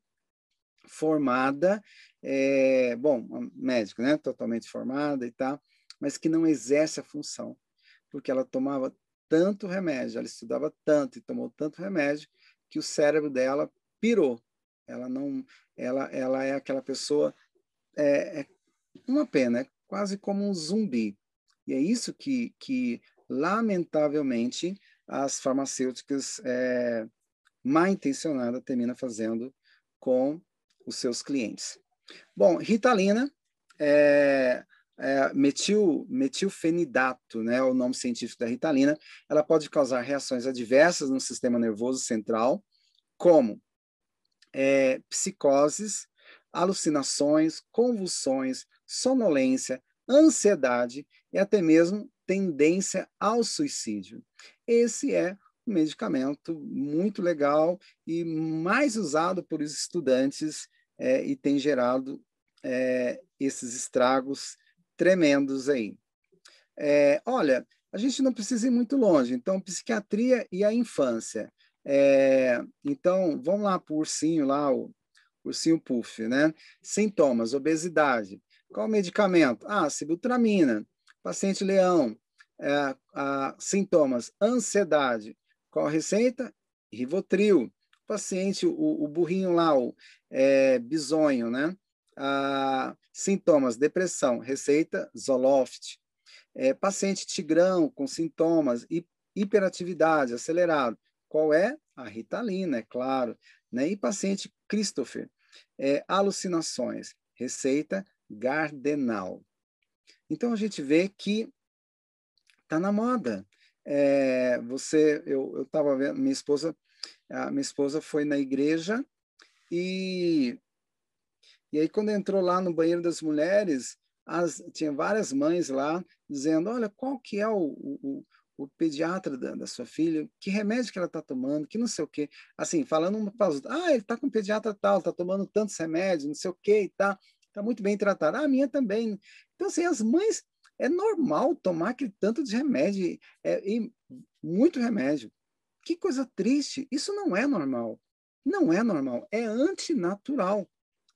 formada, é, bom, médica, né, totalmente formada e tal, mas que não exerce a função, porque ela tomava tanto remédio, ela estudava tanto e tomou tanto remédio que o cérebro dela pirou. Ela não, ela, ela é aquela pessoa é, é uma pena, é quase como um zumbi. E é isso que, que lamentavelmente, as farmacêuticas é, mal intencionadas terminam fazendo com os seus clientes. Bom, Ritalina é, é, metil, metilfenidato, né, o nome científico da Ritalina, ela pode causar reações adversas no sistema nervoso central, como é, psicoses, alucinações, convulsões, sonolência, ansiedade e até mesmo tendência ao suicídio. Esse é um medicamento muito legal e mais usado por estudantes é, e tem gerado é, esses estragos tremendos aí. É, olha, a gente não precisa ir muito longe, então, psiquiatria e a infância. É, então, vamos lá para o ursinho lá, o ursinho puff, né? Sintomas, obesidade. Qual medicamento? Ah, sibutramina. Paciente leão. É, a, sintomas, ansiedade. Qual receita? Rivotril. Paciente, o, o burrinho lá, o é, bisonho, né? Ah, sintomas, depressão. Receita, Zoloft. É, paciente tigrão com sintomas, hiperatividade, acelerado. Qual é? A ritalina, é claro. Né? E paciente Christopher, é, alucinações, receita Gardenal. Então a gente vê que está na moda. É, você, eu estava vendo, minha esposa, minha esposa foi na igreja e e aí quando entrou lá no banheiro das mulheres, as, tinha várias mães lá dizendo, olha, qual que é o, o, o pediatra da, da, sua filha, que remédio que ela está tomando, que não sei o quê. Assim, falando uma para ah, ele está com pediatra tal, está tomando tantos remédios, não sei o quê e tal, está muito bem tratado. Ah, a minha também. Então, assim, as mães, é normal tomar aquele tanto de remédio, é, e muito remédio. Que coisa triste, isso não é normal. Não é normal, é antinatural.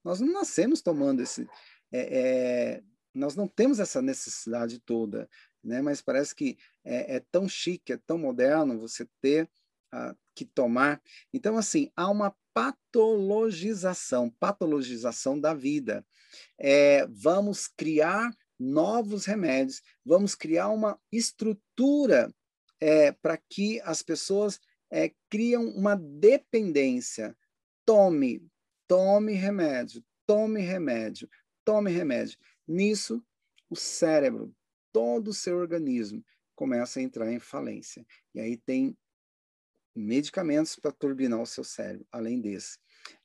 Nós não nascemos tomando esse. É, é, nós não temos essa necessidade toda né? Mas parece que é, é tão chique, é tão moderno você ter uh, que tomar. Então, assim, há uma patologização, patologização da vida. É, vamos criar novos remédios, vamos criar uma estrutura é, para que as pessoas é, criam uma dependência. Tome, tome remédio, tome remédio, tome remédio. Nisso, o cérebro todo o seu organismo começa a entrar em falência. E aí tem medicamentos para turbinar o seu cérebro, além desse.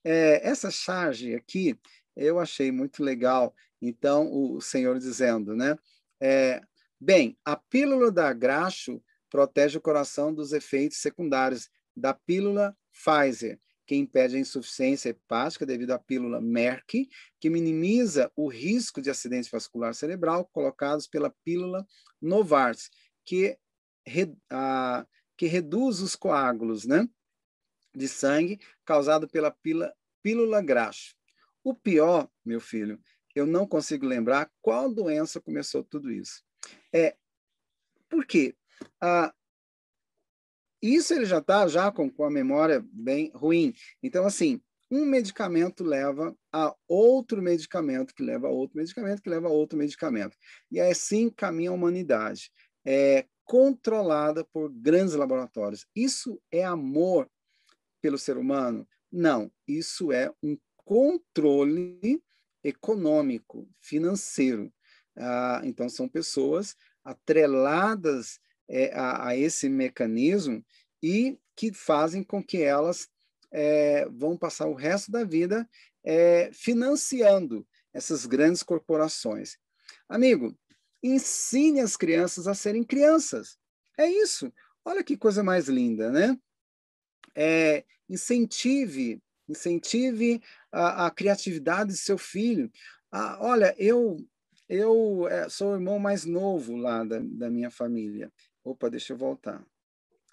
É, essa charge aqui, Eu achei muito legal, então, o Senhor dizendo, né? É, bem, a pílula da graxo protege o coração dos efeitos secundários da pílula Pfizer, que impede a insuficiência hepática devido à pílula Merck, que minimiza o risco de acidente vascular cerebral colocados pela pílula Novartis, que, re, a, que reduz os coágulos né, de sangue causado pela pílula, pílula graxa. O pior, meu filho, eu não consigo lembrar qual doença começou tudo isso. É, por quê? Ah, isso ele já está já com, com a memória bem ruim. Então, assim, um medicamento leva a outro medicamento, que leva a outro medicamento, que leva a outro medicamento. E assim caminha a humanidade, é, controlada por grandes laboratórios. Isso é amor pelo ser humano? Não, isso é um controle econômico, financeiro. Ah, então, são pessoas atreladas é, a, a, esse mecanismo e que fazem com que elas é, vão passar o resto da vida é, financiando essas grandes corporações. Amigo, ensine as crianças a serem crianças. É isso. Olha que coisa mais linda, né? É, incentive, incentive a, a, criatividade de seu filho. Ah, olha, eu eu é, sou o irmão mais novo lá da, da minha família. Opa, deixa eu voltar.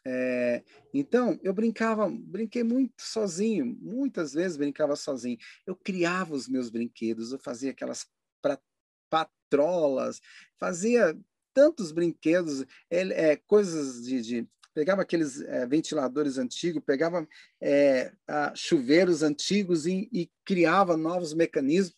É, então, eu brincava, brinquei muito sozinho, muitas vezes brincava sozinho. Eu criava os meus brinquedos, eu fazia aquelas pra, patrolas, fazia tantos brinquedos, é, coisas de, de, Pegava aqueles é, ventiladores antigos, pegava é, chuveiros antigos e, e criava novos mecanismos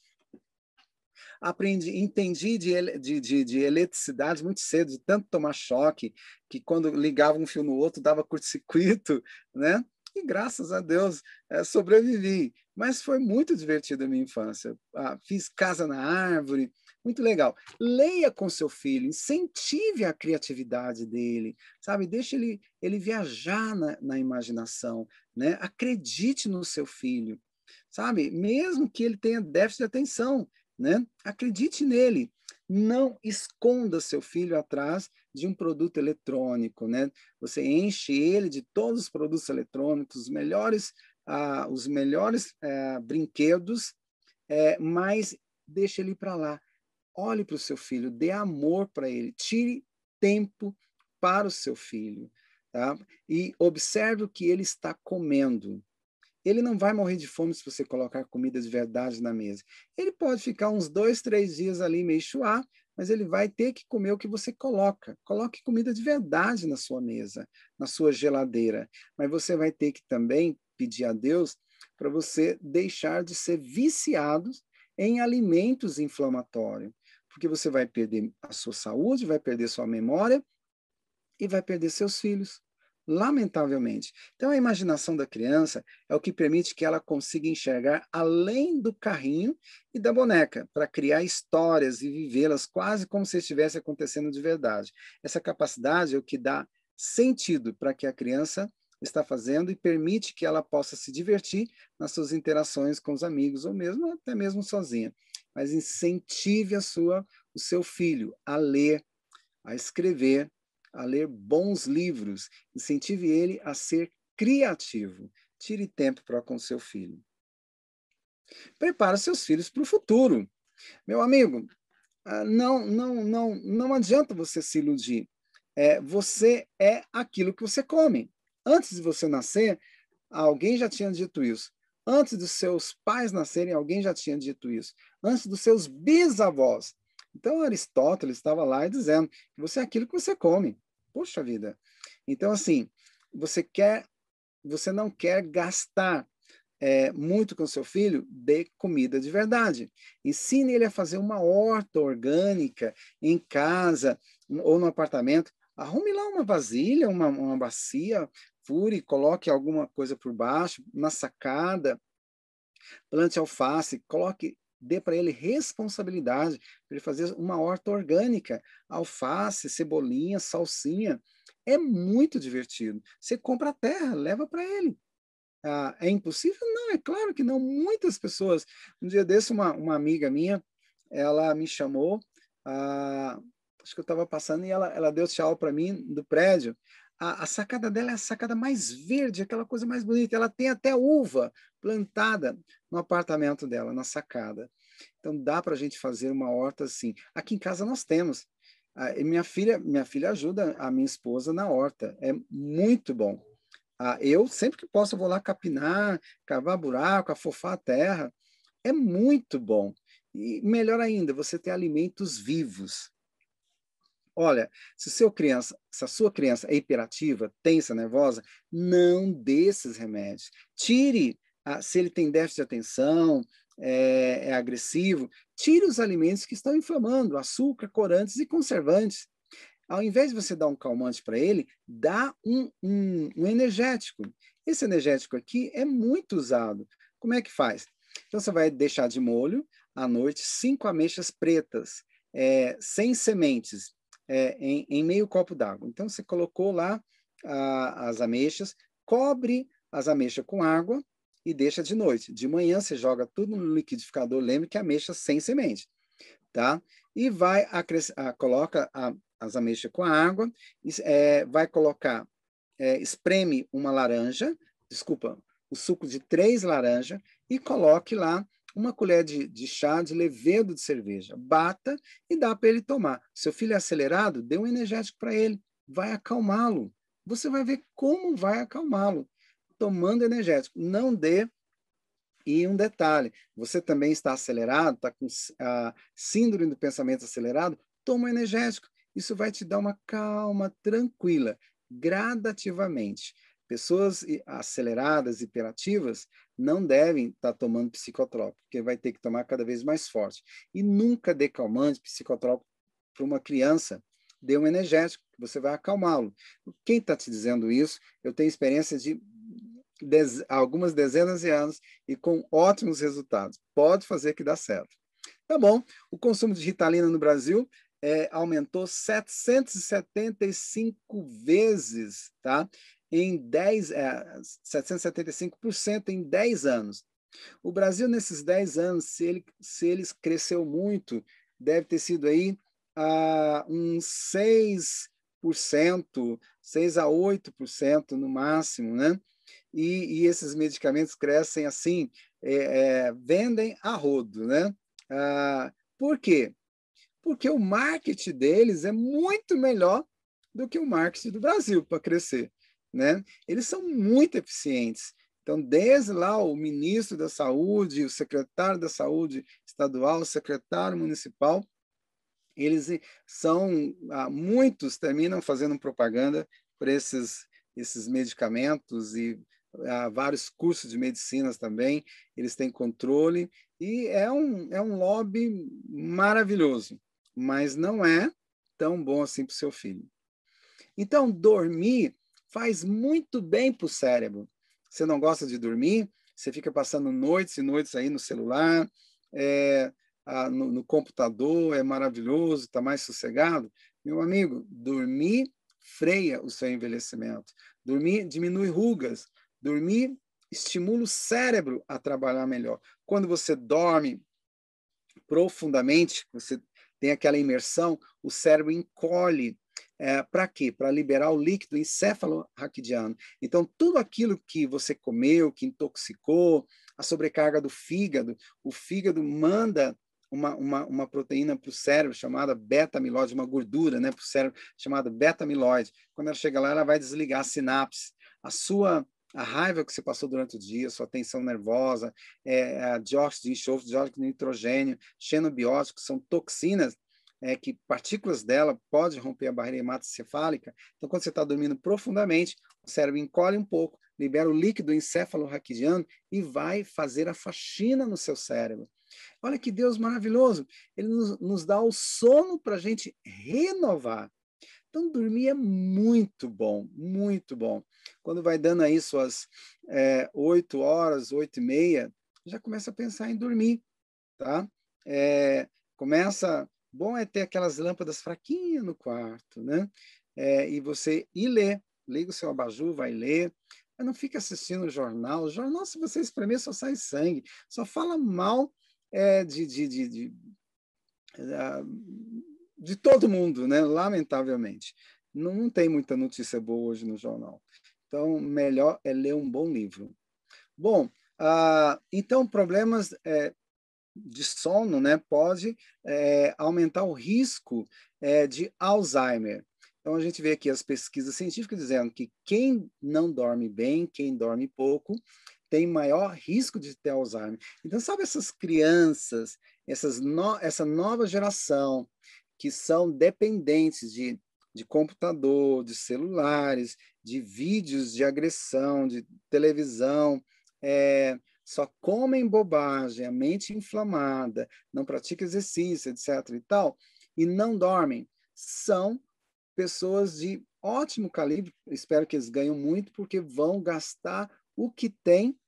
aprendi, entendi de, de, de, de eletricidade muito cedo, de tanto tomar choque, que quando ligava um fio no outro dava curto-circuito, né? E graças a Deus é, sobrevivi. Mas foi muito divertido a minha infância. Ah, fiz casa na árvore, muito legal. Leia com seu filho, incentive a criatividade dele, sabe? Deixe ele, ele viajar na, na imaginação, né? Acredite no seu filho, sabe? Mesmo que ele tenha déficit de atenção, né? Acredite nele. Não esconda seu filho atrás de um produto eletrônico, né? Você enche ele de todos os produtos eletrônicos, os melhores, ah, os melhores eh, brinquedos, eh, mas deixe ele para lá. Olhe para o seu filho, dê amor para ele, tire tempo para o seu filho, tá? E observe o que ele está comendo. Ele não vai morrer de fome se você colocar comida de verdade na mesa. Ele pode ficar uns dois, três dias ali meio mas ele vai ter que comer o que você coloca. Coloque comida de verdade na sua mesa, na sua geladeira. Mas você vai ter que também pedir a Deus para você deixar de ser viciado em alimentos inflamatórios, porque você vai perder a sua saúde, vai perder sua memória e vai perder seus filhos lamentavelmente. Então, a imaginação da criança é o que permite que ela consiga enxergar além do carrinho e da boneca, para criar histórias e vivê-las quase como se estivesse acontecendo de verdade. Essa capacidade é o que dá sentido para que a criança está fazendo e permite que ela possa se divertir nas suas interações com os amigos ou mesmo até mesmo sozinha. Mas incentive a sua o seu filho a ler, a escrever, a ler bons livros, incentive ele a ser criativo. Tire tempo para com seu filho. Prepara seus filhos para o futuro. Meu amigo, ah, não, não, não, não adianta você se iludir. É, você é aquilo que você come. Antes de você nascer, alguém já tinha dito isso. Antes dos seus pais nascerem, alguém já tinha dito isso. Antes dos seus bisavós. Então, Aristóteles estava lá dizendo que você é aquilo que você come. Poxa vida. Então, assim, você quer, você não quer gastar é, muito com seu filho, dê comida de verdade. Ensine ele a fazer uma horta orgânica em casa ou no apartamento. Arrume lá uma vasilha, uma, uma bacia, fure, coloque alguma coisa por baixo, na sacada, plante alface, coloque dê para ele responsabilidade para ele fazer uma horta orgânica, alface, cebolinha, salsinha. É muito divertido. Você compra a terra, leva para ele. ah, é impossível? Não, é claro que não. Muitas pessoas. Um dia desse, uma, uma amiga minha, ela me chamou, ah, acho que eu estava passando e ela, ela deu tchau para mim do prédio. A, a, sacada dela é a sacada mais verde, aquela coisa mais bonita. Ela tem até uva plantada no apartamento dela, na sacada. Então dá para a gente fazer uma horta assim. Aqui em casa nós temos. Ah, minha filha, minha filha ajuda a minha esposa na horta. É muito bom. Ah, eu sempre que posso vou lá capinar, cavar buraco, afofar a terra. É muito bom. E melhor ainda, você ter alimentos vivos. Olha, se, seu criança, se a sua criança é hiperativa, tensa, nervosa, não dê esses remédios. Tire, ah, se ele tem déficit de atenção, é, é agressivo, tire os alimentos que estão inflamando, açúcar, corantes e conservantes. Ao invés de você dar um calmante para ele, dá um, um, um, energético. Esse energético aqui é muito usado. Como é que faz? Então, você vai deixar de molho à noite cinco ameixas pretas, é, sem sementes, é, em, em, meio copo d'água. Então, você colocou lá a, as ameixas, cobre as ameixas com água, e deixa de noite. De manhã você joga tudo no liquidificador, lembre que ameixa sem semente, tá? E vai a, coloca a, as ameixas com a água, é, vai colocar, é, espreme uma laranja, desculpa, o suco de três laranjas e coloque lá uma colher de, de chá de levedo de cerveja. Bata e dá para ele tomar. Seu filho é acelerado, dê um energético para ele, vai acalmá-lo. Você vai ver como vai acalmá-lo tomando energético. Não dê. E um detalhe: você também está acelerado, está com a síndrome do pensamento acelerado, toma energético. Isso vai te dar uma calma tranquila, gradativamente. Pessoas aceleradas, hiperativas, não devem estar tá tomando psicotrópico, porque vai ter que tomar cada vez mais forte. E nunca dê calmante, psicotrópico para uma criança. Dê um energético, você vai acalmá-lo. Quem está te dizendo isso? Eu tenho experiência de dez, algumas dezenas de anos e com ótimos resultados. Pode fazer que dá certo. Tá bom. O consumo de Ritalina no Brasil é, aumentou 775 vezes, tá? Em 10, é, 775% em 10 anos. O Brasil, nesses 10 anos, se ele, se ele cresceu muito, deve ter sido aí ah, uns 6%, 6 a 8% no máximo, né? e, e esses medicamentos crescem assim, é, é, vendem a rodo, né? Ah, por quê? Porque o marketing deles é muito melhor do que o marketing do Brasil para crescer, né? Eles são muito eficientes. Então, desde lá, o ministro da Saúde, o secretário da Saúde estadual, o secretário municipal, eles são, ah, muitos terminam fazendo propaganda por esses, esses medicamentos e há vários cursos de medicinas também, eles têm controle, e é um, é um lobby maravilhoso, mas não é tão bom assim para o seu filho. Então, dormir faz muito bem para o cérebro. Você não gosta de dormir, você fica passando noites e noites aí no celular, é, a, no, no computador, é maravilhoso, está mais sossegado. Meu amigo, dormir freia o seu envelhecimento. Dormir diminui rugas, Dormir estimula o cérebro a trabalhar melhor. Quando você dorme profundamente, você tem aquela imersão, o cérebro encolhe. É, para quê? Para liberar o líquido encéfalo-raquidiano. Então, tudo aquilo que você comeu, que intoxicou, a sobrecarga do fígado, o fígado manda uma, uma, uma proteína para o cérebro chamada beta-amiloide, uma gordura né, para o cérebro chamada beta-amiloide. Quando ela chega lá, ela vai desligar a sinapse. A sua a raiva que você passou durante o dia, sua tensão nervosa, é, a dióxido de enxofre, dióxido de nitrogênio, xenobióticos, são toxinas é, que partículas dela podem romper a barreira hematocefálica. Então, quando você está dormindo profundamente, o cérebro encolhe um pouco, libera o líquido encéfalo-raquidiano e vai fazer a faxina no seu cérebro. Olha que Deus maravilhoso! Ele nos, nos dá o sono para a gente renovar. Então, dormir é muito bom, muito bom. Quando vai dando aí suas é, 8 horas, oito e meia, já começa a pensar em dormir, tá? É, começa, bom é ter aquelas lâmpadas fraquinhas no quarto, né? É, e você ir ler, liga o seu abajur, vai ler, Mas não fique assistindo jornal. O jornal, se você espremer, só sai sangue. Só fala mal é, de, de, de, de, de todo mundo, né? lamentavelmente. Não, não tem muita notícia boa hoje no jornal. Então, melhor é ler um bom livro. Bom, ah, então, problemas é, de sono né, pode é, aumentar o risco é, de Alzheimer. Então, a gente vê aqui as pesquisas científicas dizendo que quem não dorme bem, quem dorme pouco, tem maior risco de ter Alzheimer. Então, sabe essas crianças, essas no, essa nova geração que são dependentes de, de computador, de celulares, de vídeos de agressão, de televisão, é, só comem bobagem, a mente inflamada, não pratica exercício, etc. e tal, e não dormem, são pessoas de ótimo calibre, espero que eles ganhem muito, porque vão gastar o que tem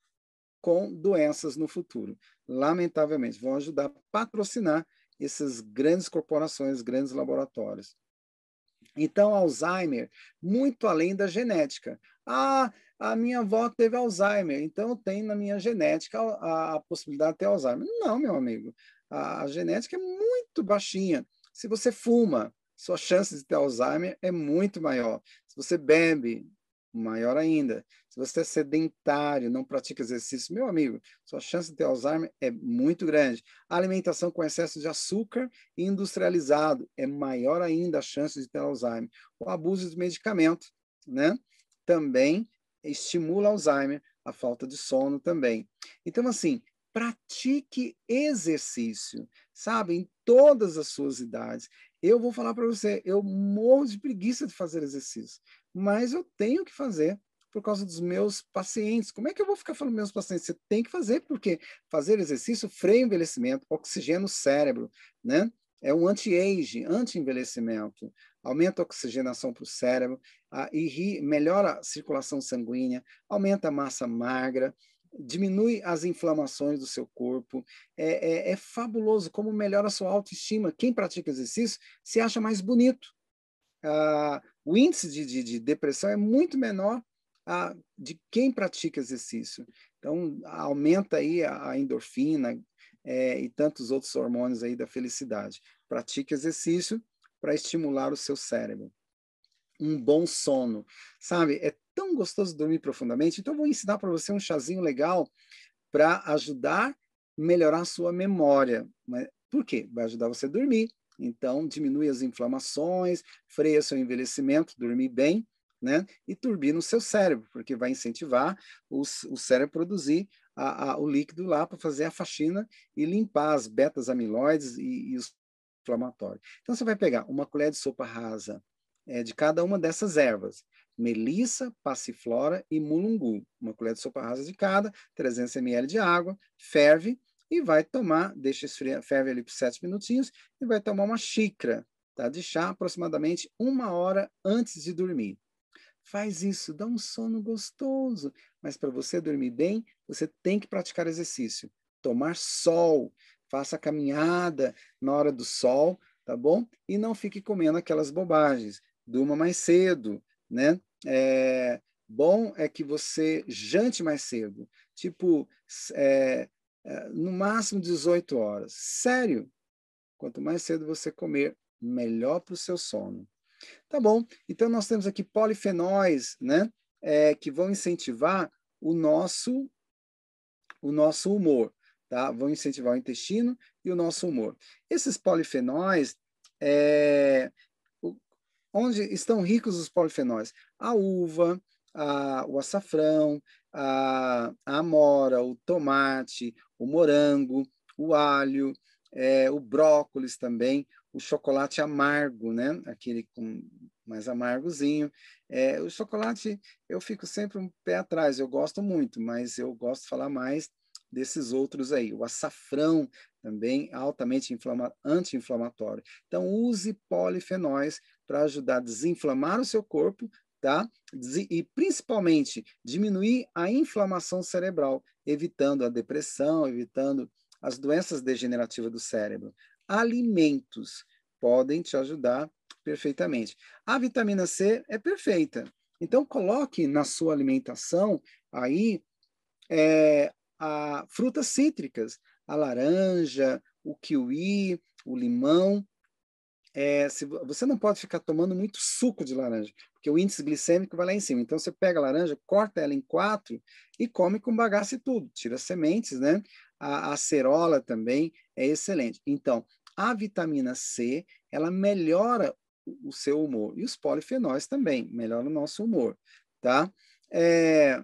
com doenças no futuro. Lamentavelmente, vão ajudar a patrocinar essas grandes corporações, grandes laboratórios. Então, Alzheimer, muito além da genética. Ah, a minha avó teve Alzheimer, então tem na minha genética a, a possibilidade de ter Alzheimer. Não, meu amigo, a, a, genética é muito baixinha. Se você fuma, sua chance de ter Alzheimer é muito maior. Se você bebe, maior ainda. Se você é sedentário, não pratica exercício, meu amigo, sua chance de ter Alzheimer é muito grande. A alimentação com excesso de açúcar industrializado é maior ainda a chance de ter Alzheimer. O abuso de medicamento, né? Também estimula Alzheimer, a falta de sono também. Então, assim, pratique exercício, sabe, em todas as suas idades. Eu vou falar para você, eu morro de preguiça de fazer exercício, mas eu tenho que fazer por causa dos meus pacientes. Como é que eu vou ficar falando meus pacientes? Você tem que fazer, porque fazer exercício freia o envelhecimento, oxigena o cérebro, né? É um anti-age, anti-envelhecimento aumenta a oxigenação para o cérebro, a, e melhora a circulação sanguínea, aumenta a massa magra, diminui as inflamações do seu corpo. É, é, é, fabuloso como melhora a sua autoestima. Quem pratica exercício se acha mais bonito. Ah, o índice de, de, de, depressão é muito menor ah, de quem pratica exercício. Então, aumenta aí a, a endorfina é, e tantos outros hormônios aí da felicidade. Pratique exercício para estimular o seu cérebro. Um bom sono, sabe? É tão gostoso dormir profundamente. Então, vou ensinar para você um chazinho legal para ajudar a melhorar a sua memória. Por quê? Vai ajudar você a dormir. Então, diminui as inflamações, freia seu envelhecimento, dormir bem, né? E turbina o seu cérebro, porque vai incentivar o, cérebro a produzir a, a, o líquido lá para fazer a faxina e limpar as betas-amiloides e, e os inflamatório. Então, você vai pegar uma colher de sopa rasa é, de cada uma dessas ervas, melissa, passiflora e mulungu. Uma colher de sopa rasa de cada, 300 ml de água, ferve e vai tomar, deixa esfriar, ferve ali por 7 minutinhos e vai tomar uma xícara tá, de chá aproximadamente uma hora antes de dormir. Faz isso, dá um sono gostoso, mas para você dormir bem, você tem que praticar exercício. Tomar sol, faça caminhada na hora do sol, tá bom? E não fique comendo aquelas bobagens. Durma mais cedo, né? É, bom é que você jante mais cedo, tipo, é, é, no máximo 18 horas. Sério, quanto mais cedo você comer, melhor para o seu sono. Tá bom? Então, nós temos aqui polifenóis, né? É, que vão incentivar o nosso, o nosso humor tá? vão incentivar o intestino e o nosso humor. Esses polifenóis, é, onde estão ricos os polifenóis? A uva, a, o açafrão, a, a amora, o tomate, o morango, o alho, é, o brócolis também, o chocolate amargo, né? Aquele com mais amargozinho. É, o chocolate eu fico sempre um pé atrás, eu gosto muito, mas eu gosto de falar mais desses outros aí. O açafrão também altamente anti-inflamatório. Então, use polifenóis para ajudar a desinflamar o seu corpo, tá? E principalmente diminuir a inflamação cerebral, evitando a depressão, evitando as doenças degenerativas do cérebro. Alimentos podem te ajudar perfeitamente. A vitamina C é perfeita. Então, coloque na sua alimentação aí é, a frutas cítricas, a laranja, o kiwi, o limão. É, se, você não pode ficar tomando muito suco de laranja, porque o índice glicêmico vai lá em cima. Então, você pega a laranja, corta ela em quatro e come com bagaço e tudo. Tira as sementes, né? A, a cerola também é excelente. Então, a vitamina C, ela melhora o seu humor. E os polifenóis também melhoram o nosso humor, tá? É,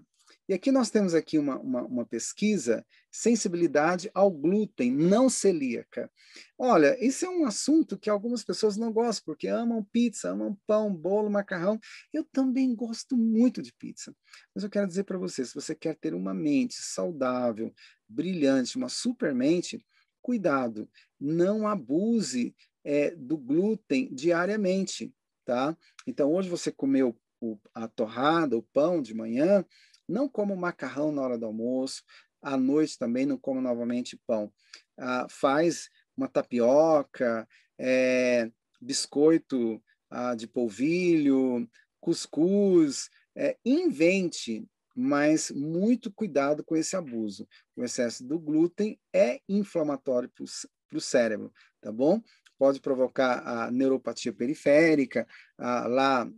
e aqui nós temos aqui uma, uma, uma, pesquisa, sensibilidade ao glúten não celíaca. Olha, isso é um assunto que algumas pessoas não gostam, porque amam pizza, amam pão, bolo, macarrão. Eu também gosto muito de pizza. Mas eu quero dizer para você, se você quer ter uma mente saudável, brilhante, uma super mente, cuidado, não abuse é, do glúten diariamente, tá? Então, hoje você comeu o, a torrada, o pão de manhã, não coma macarrão na hora do almoço, à noite também não coma novamente pão. Ah, faz uma tapioca, é, biscoito ah, de polvilho, cuscuz, é, invente, mas muito cuidado com esse abuso. O excesso do glúten é inflamatório para o cérebro, tá bom? Pode provocar a neuropatia periférica, ah, lá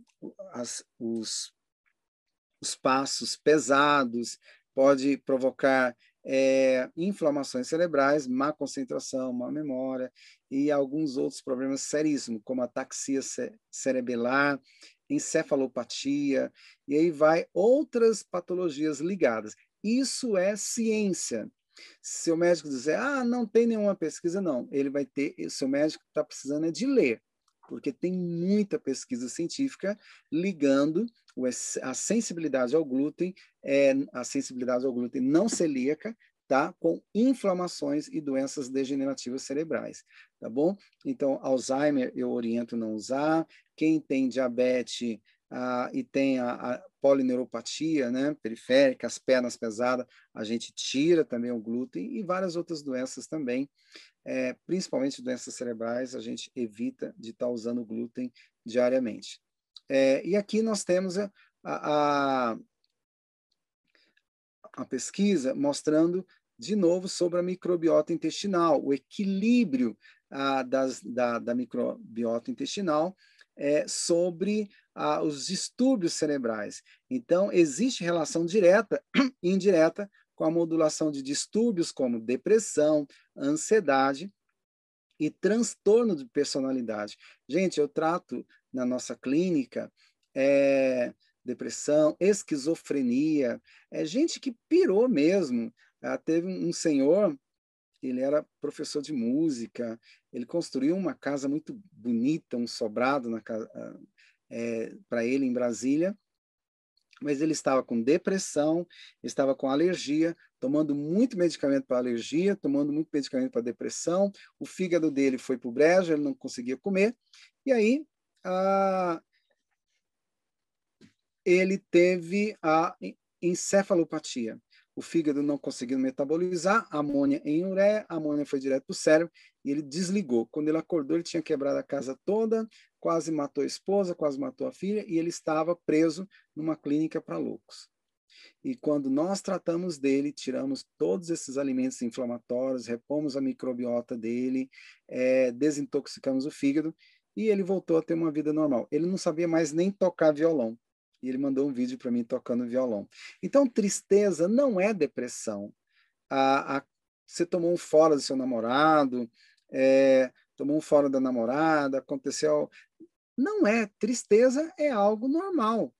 as, os os passos pesados, pode provocar é, inflamações cerebrais, má concentração, má memória e alguns outros problemas seríssimos, como ataxia cerebelar, encefalopatia, e aí vai outras patologias ligadas. Isso é ciência. Se o médico dizer, ah, não tem nenhuma pesquisa, não, ele vai ter, seu médico está precisando é de ler porque tem muita pesquisa científica ligando a sensibilidade ao glúten, é, a sensibilidade ao glúten não celíaca, tá? Com inflamações e doenças degenerativas cerebrais, tá bom? Então, Alzheimer eu oriento não usar. Quem tem diabetes ah, e tem a, a, polineuropatia, né, periférica, as pernas pesadas, a gente tira também o glúten e várias outras doenças também é, principalmente doenças cerebrais, a gente evita de estar tá usando glúten diariamente. É, e aqui nós temos a, a, a pesquisa mostrando de novo sobre a microbiota intestinal, o equilíbrio das, da, da, microbiota intestinal é, sobre os distúrbios cerebrais. Então, existe relação direta e indireta com a modulação de distúrbios como depressão, ansiedade e transtorno de personalidade. Gente, eu trato na nossa clínica é, depressão, esquizofrenia, é gente que pirou mesmo. Ah, teve um senhor, ele era professor de música, ele construiu uma casa muito bonita, um sobrado casa, é, para ele em Brasília, mas ele estava com depressão, estava com alergia, tomando muito medicamento para alergia, tomando muito medicamento para depressão, o fígado dele foi para o brejo, ele não conseguia comer, e aí a... ele teve a encefalopatia. O fígado não conseguiu metabolizar amônia em ureia, a amônia foi direto para o cérebro e ele desligou. Quando ele acordou, ele tinha quebrado a casa toda, quase matou a esposa, quase matou a filha, e ele estava preso numa clínica para loucos. E quando nós tratamos dele, tiramos todos esses alimentos inflamatórios, repomos a microbiota dele, é, desintoxicamos o fígado, e ele voltou a ter uma vida normal. Ele não sabia mais nem tocar violão. E ele mandou um vídeo para mim tocando violão. Então, tristeza não é depressão. A, a, você tomou um fora do seu namorado, é, tomou um fora da namorada, aconteceu. Não é. Tristeza é algo normal.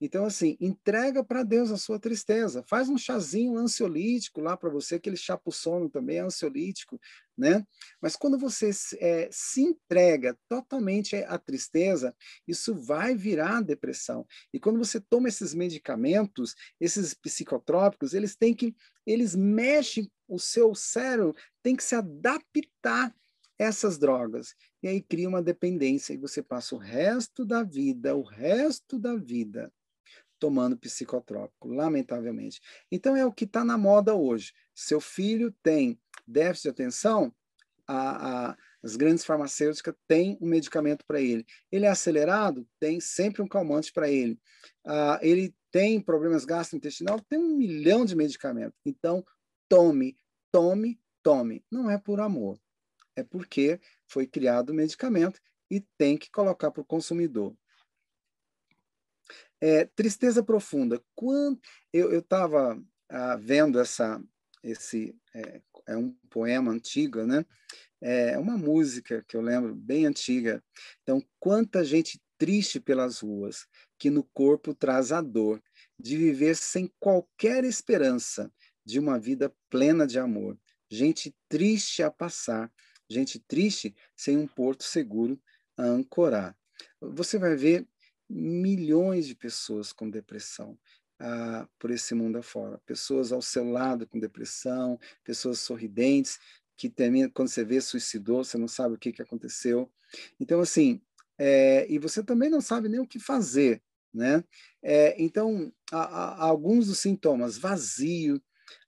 Então, assim, entrega para Deus a sua tristeza. Faz um chazinho ansiolítico lá para você, aquele chá pro sono também é ansiolítico, né? Mas quando você é, se entrega totalmente à tristeza, isso vai virar depressão. E quando você toma esses medicamentos, esses psicotrópicos, eles têm que, eles mexem o seu cérebro, tem que se adaptar essas drogas. E aí cria uma dependência e você passa o resto da vida, o resto da vida, tomando psicotrópico, lamentavelmente. Então é o que está na moda hoje. Seu filho tem déficit de atenção, a, a, As grandes farmacêuticas têm um medicamento para ele. Ele é acelerado? Tem sempre um calmante para ele. Ah, ele tem problemas gastrointestinais? Tem um milhão de medicamentos. Então, tome, tome, tome. Não é por amor. É porque foi criado o medicamento e tem que colocar para o consumidor. É, tristeza profunda. Quando eu estava ah, vendo essa, esse é, é, um poema antigo, né? É uma música que eu lembro bem antiga. Então, quanta gente triste pelas ruas, que no corpo traz a dor de viver sem qualquer esperança de uma vida plena de amor. Gente triste a passar, gente triste sem um porto seguro a ancorar. Você vai ver milhões de pessoas com depressão ah, por esse mundo afora. Pessoas ao seu lado com depressão, pessoas sorridentes, que termina, quando você vê, suicidou, você não sabe o que, que aconteceu. Então, assim, é, e você também não sabe nem o que fazer, né? É, então, há, há, alguns dos sintomas, vazio,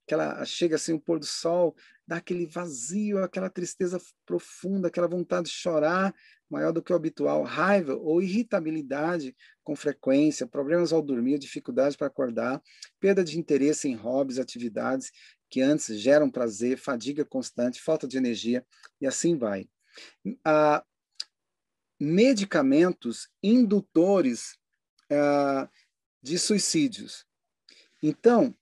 aquela, chega assim o pôr do sol, dá aquele vazio, aquela tristeza profunda, aquela vontade de chorar, maior do que o habitual, raiva ou irritabilidade com frequência, problemas ao dormir, dificuldade para acordar, perda de interesse em hobbies, atividades que antes geram prazer, fadiga constante, falta de energia e assim vai. Ah, medicamentos indutores ah, de suicídios. Então,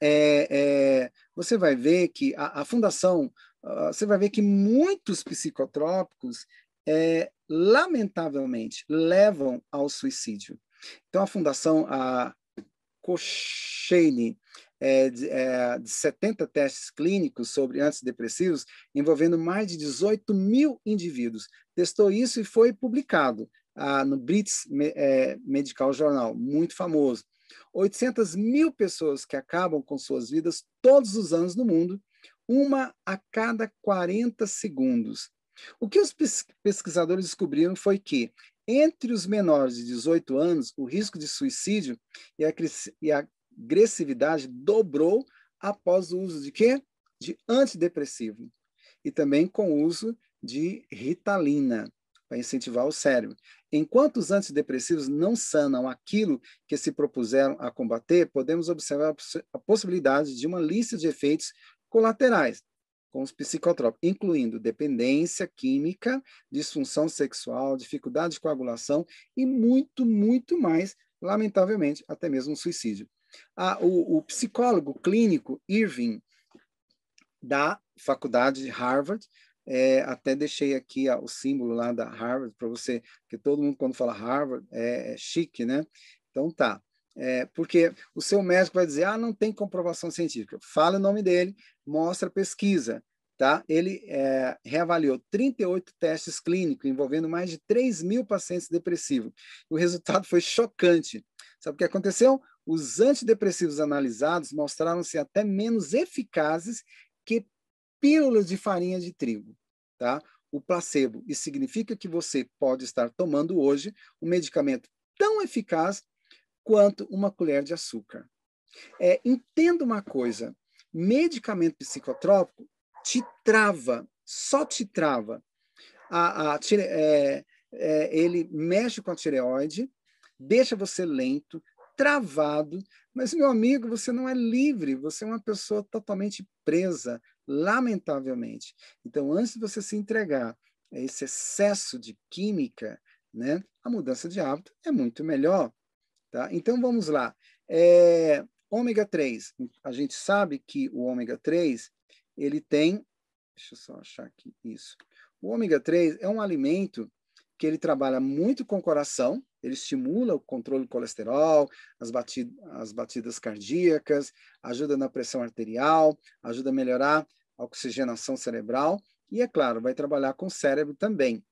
é, é, você vai ver que a, a Fundação uh, você vai ver que muitos psicotrópicos, é, lamentavelmente, levam ao suicídio. Então, a Fundação a Cochrane, é, de, é, de 70 testes clínicos sobre antidepressivos, envolvendo mais de 18 mil indivíduos. Testou isso e foi publicado ah, no British é, Medical Journal, muito famoso. 800 mil pessoas que acabam com suas vidas todos os anos no mundo uma a cada 40 segundos. O que os pesquisadores descobriram foi que, entre os menores de 18 anos, o risco de suicídio e a agressividade dobrou após o uso de quê? De antidepressivo. E também com o uso de ritalina, para incentivar o cérebro. Enquanto os antidepressivos não sanam aquilo que se propuseram a combater, podemos observar a possibilidade de uma lista de efeitos colaterais com os psicotrópicos, incluindo dependência química, disfunção sexual, dificuldade de coagulação e muito, muito mais, lamentavelmente, até mesmo suicídio. Ah, o, o psicólogo clínico Irving, da faculdade de Harvard, é, até deixei aqui ó, o símbolo lá da Harvard para você, porque todo mundo quando fala Harvard é, é chique, né? Então tá. É, porque o seu médico vai dizer, ah, não tem comprovação científica. Fala o nome dele, mostra a pesquisa. Tá? Ele é, reavaliou 38 testes clínicos envolvendo mais de 3 mil pacientes depressivos. O resultado foi chocante. Sabe o que aconteceu? Os antidepressivos analisados mostraram-se até menos eficazes pílulas de farinha de trigo. Tá? O placebo. Isso significa que você pode estar tomando hoje um medicamento tão eficaz quanto uma colher de açúcar. É, entenda uma coisa: medicamento psicotrópico te trava, só te trava. A, a, é, é, ele mexe com a tireoide, deixa você lento, travado, mas, meu amigo, você não é livre, você é uma pessoa totalmente presa, lamentavelmente. Então, antes de você se entregar a esse excesso de química, né, a mudança de hábito é muito melhor. Tá? Então vamos lá. É, ômega 3, a gente sabe que o ômega 3 ele tem, deixa eu só achar aqui isso. O ômega 3 é um alimento que ele trabalha muito com o coração, ele estimula o controle do colesterol, as, batid as batidas cardíacas, ajuda na pressão arterial, ajuda a melhorar a oxigenação cerebral e, é claro, vai trabalhar com o cérebro também.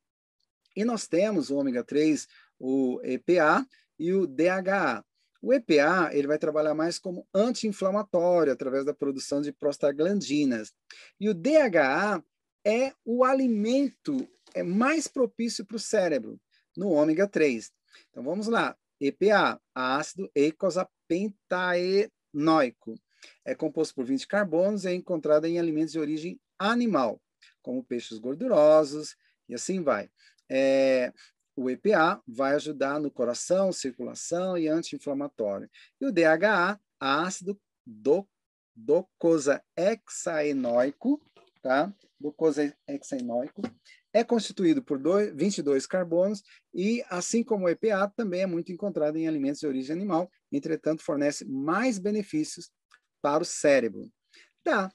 E nós temos o ômega 3, o EPA, e o DHA. O EPA ele vai trabalhar mais como anti-inflamatório, através da produção de prostaglandinas. E o DHA é o alimento é mais propício para o cérebro, no ômega 3. Então vamos lá. EPA, ácido eicosapentaenoico. É composto por 20 carbonos e é encontrado em alimentos de origem animal. como peixes gordurosos, e assim vai. É, o EPA vai ajudar no coração, circulação e anti-inflamatório. E o DHA, ácido do, docosahexaenóico, tá? Docosahexaenóico, é constituído por dois, 22 carbonos e, assim como o EPA, também é muito encontrado em alimentos de origem animal, entretanto, fornece mais benefícios para o cérebro. Tá.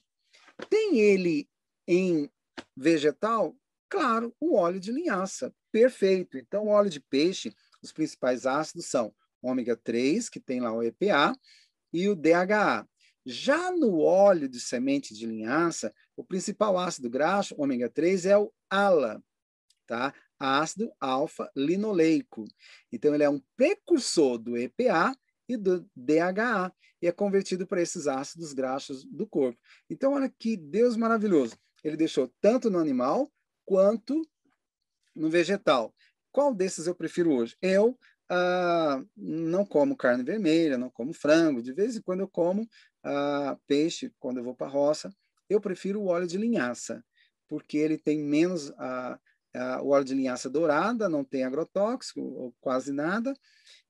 Tem ele em vegetal? Claro, o óleo de linhaça. Perfeito. Então, o óleo de peixe, os principais ácidos são ômega 3, que tem lá o EPA, e o DHA. Já no óleo de semente de linhaça, o principal ácido graxo, ômega 3, é o ALA, tá? Ácido alfa-linoleico. Então, ele é um precursor do EPA e do DHA e é convertido para esses ácidos graxos do corpo. Então, olha que Deus maravilhoso. Ele deixou tanto no animal quanto no vegetal. Qual desses eu prefiro hoje? Eu ah, não como carne vermelha, não como frango. De vez em quando eu como ah, peixe, quando eu vou para a roça. Eu prefiro o óleo de linhaça, porque ele tem menos ah, o óleo de linhaça dourada, não tem agrotóxico, ou quase nada,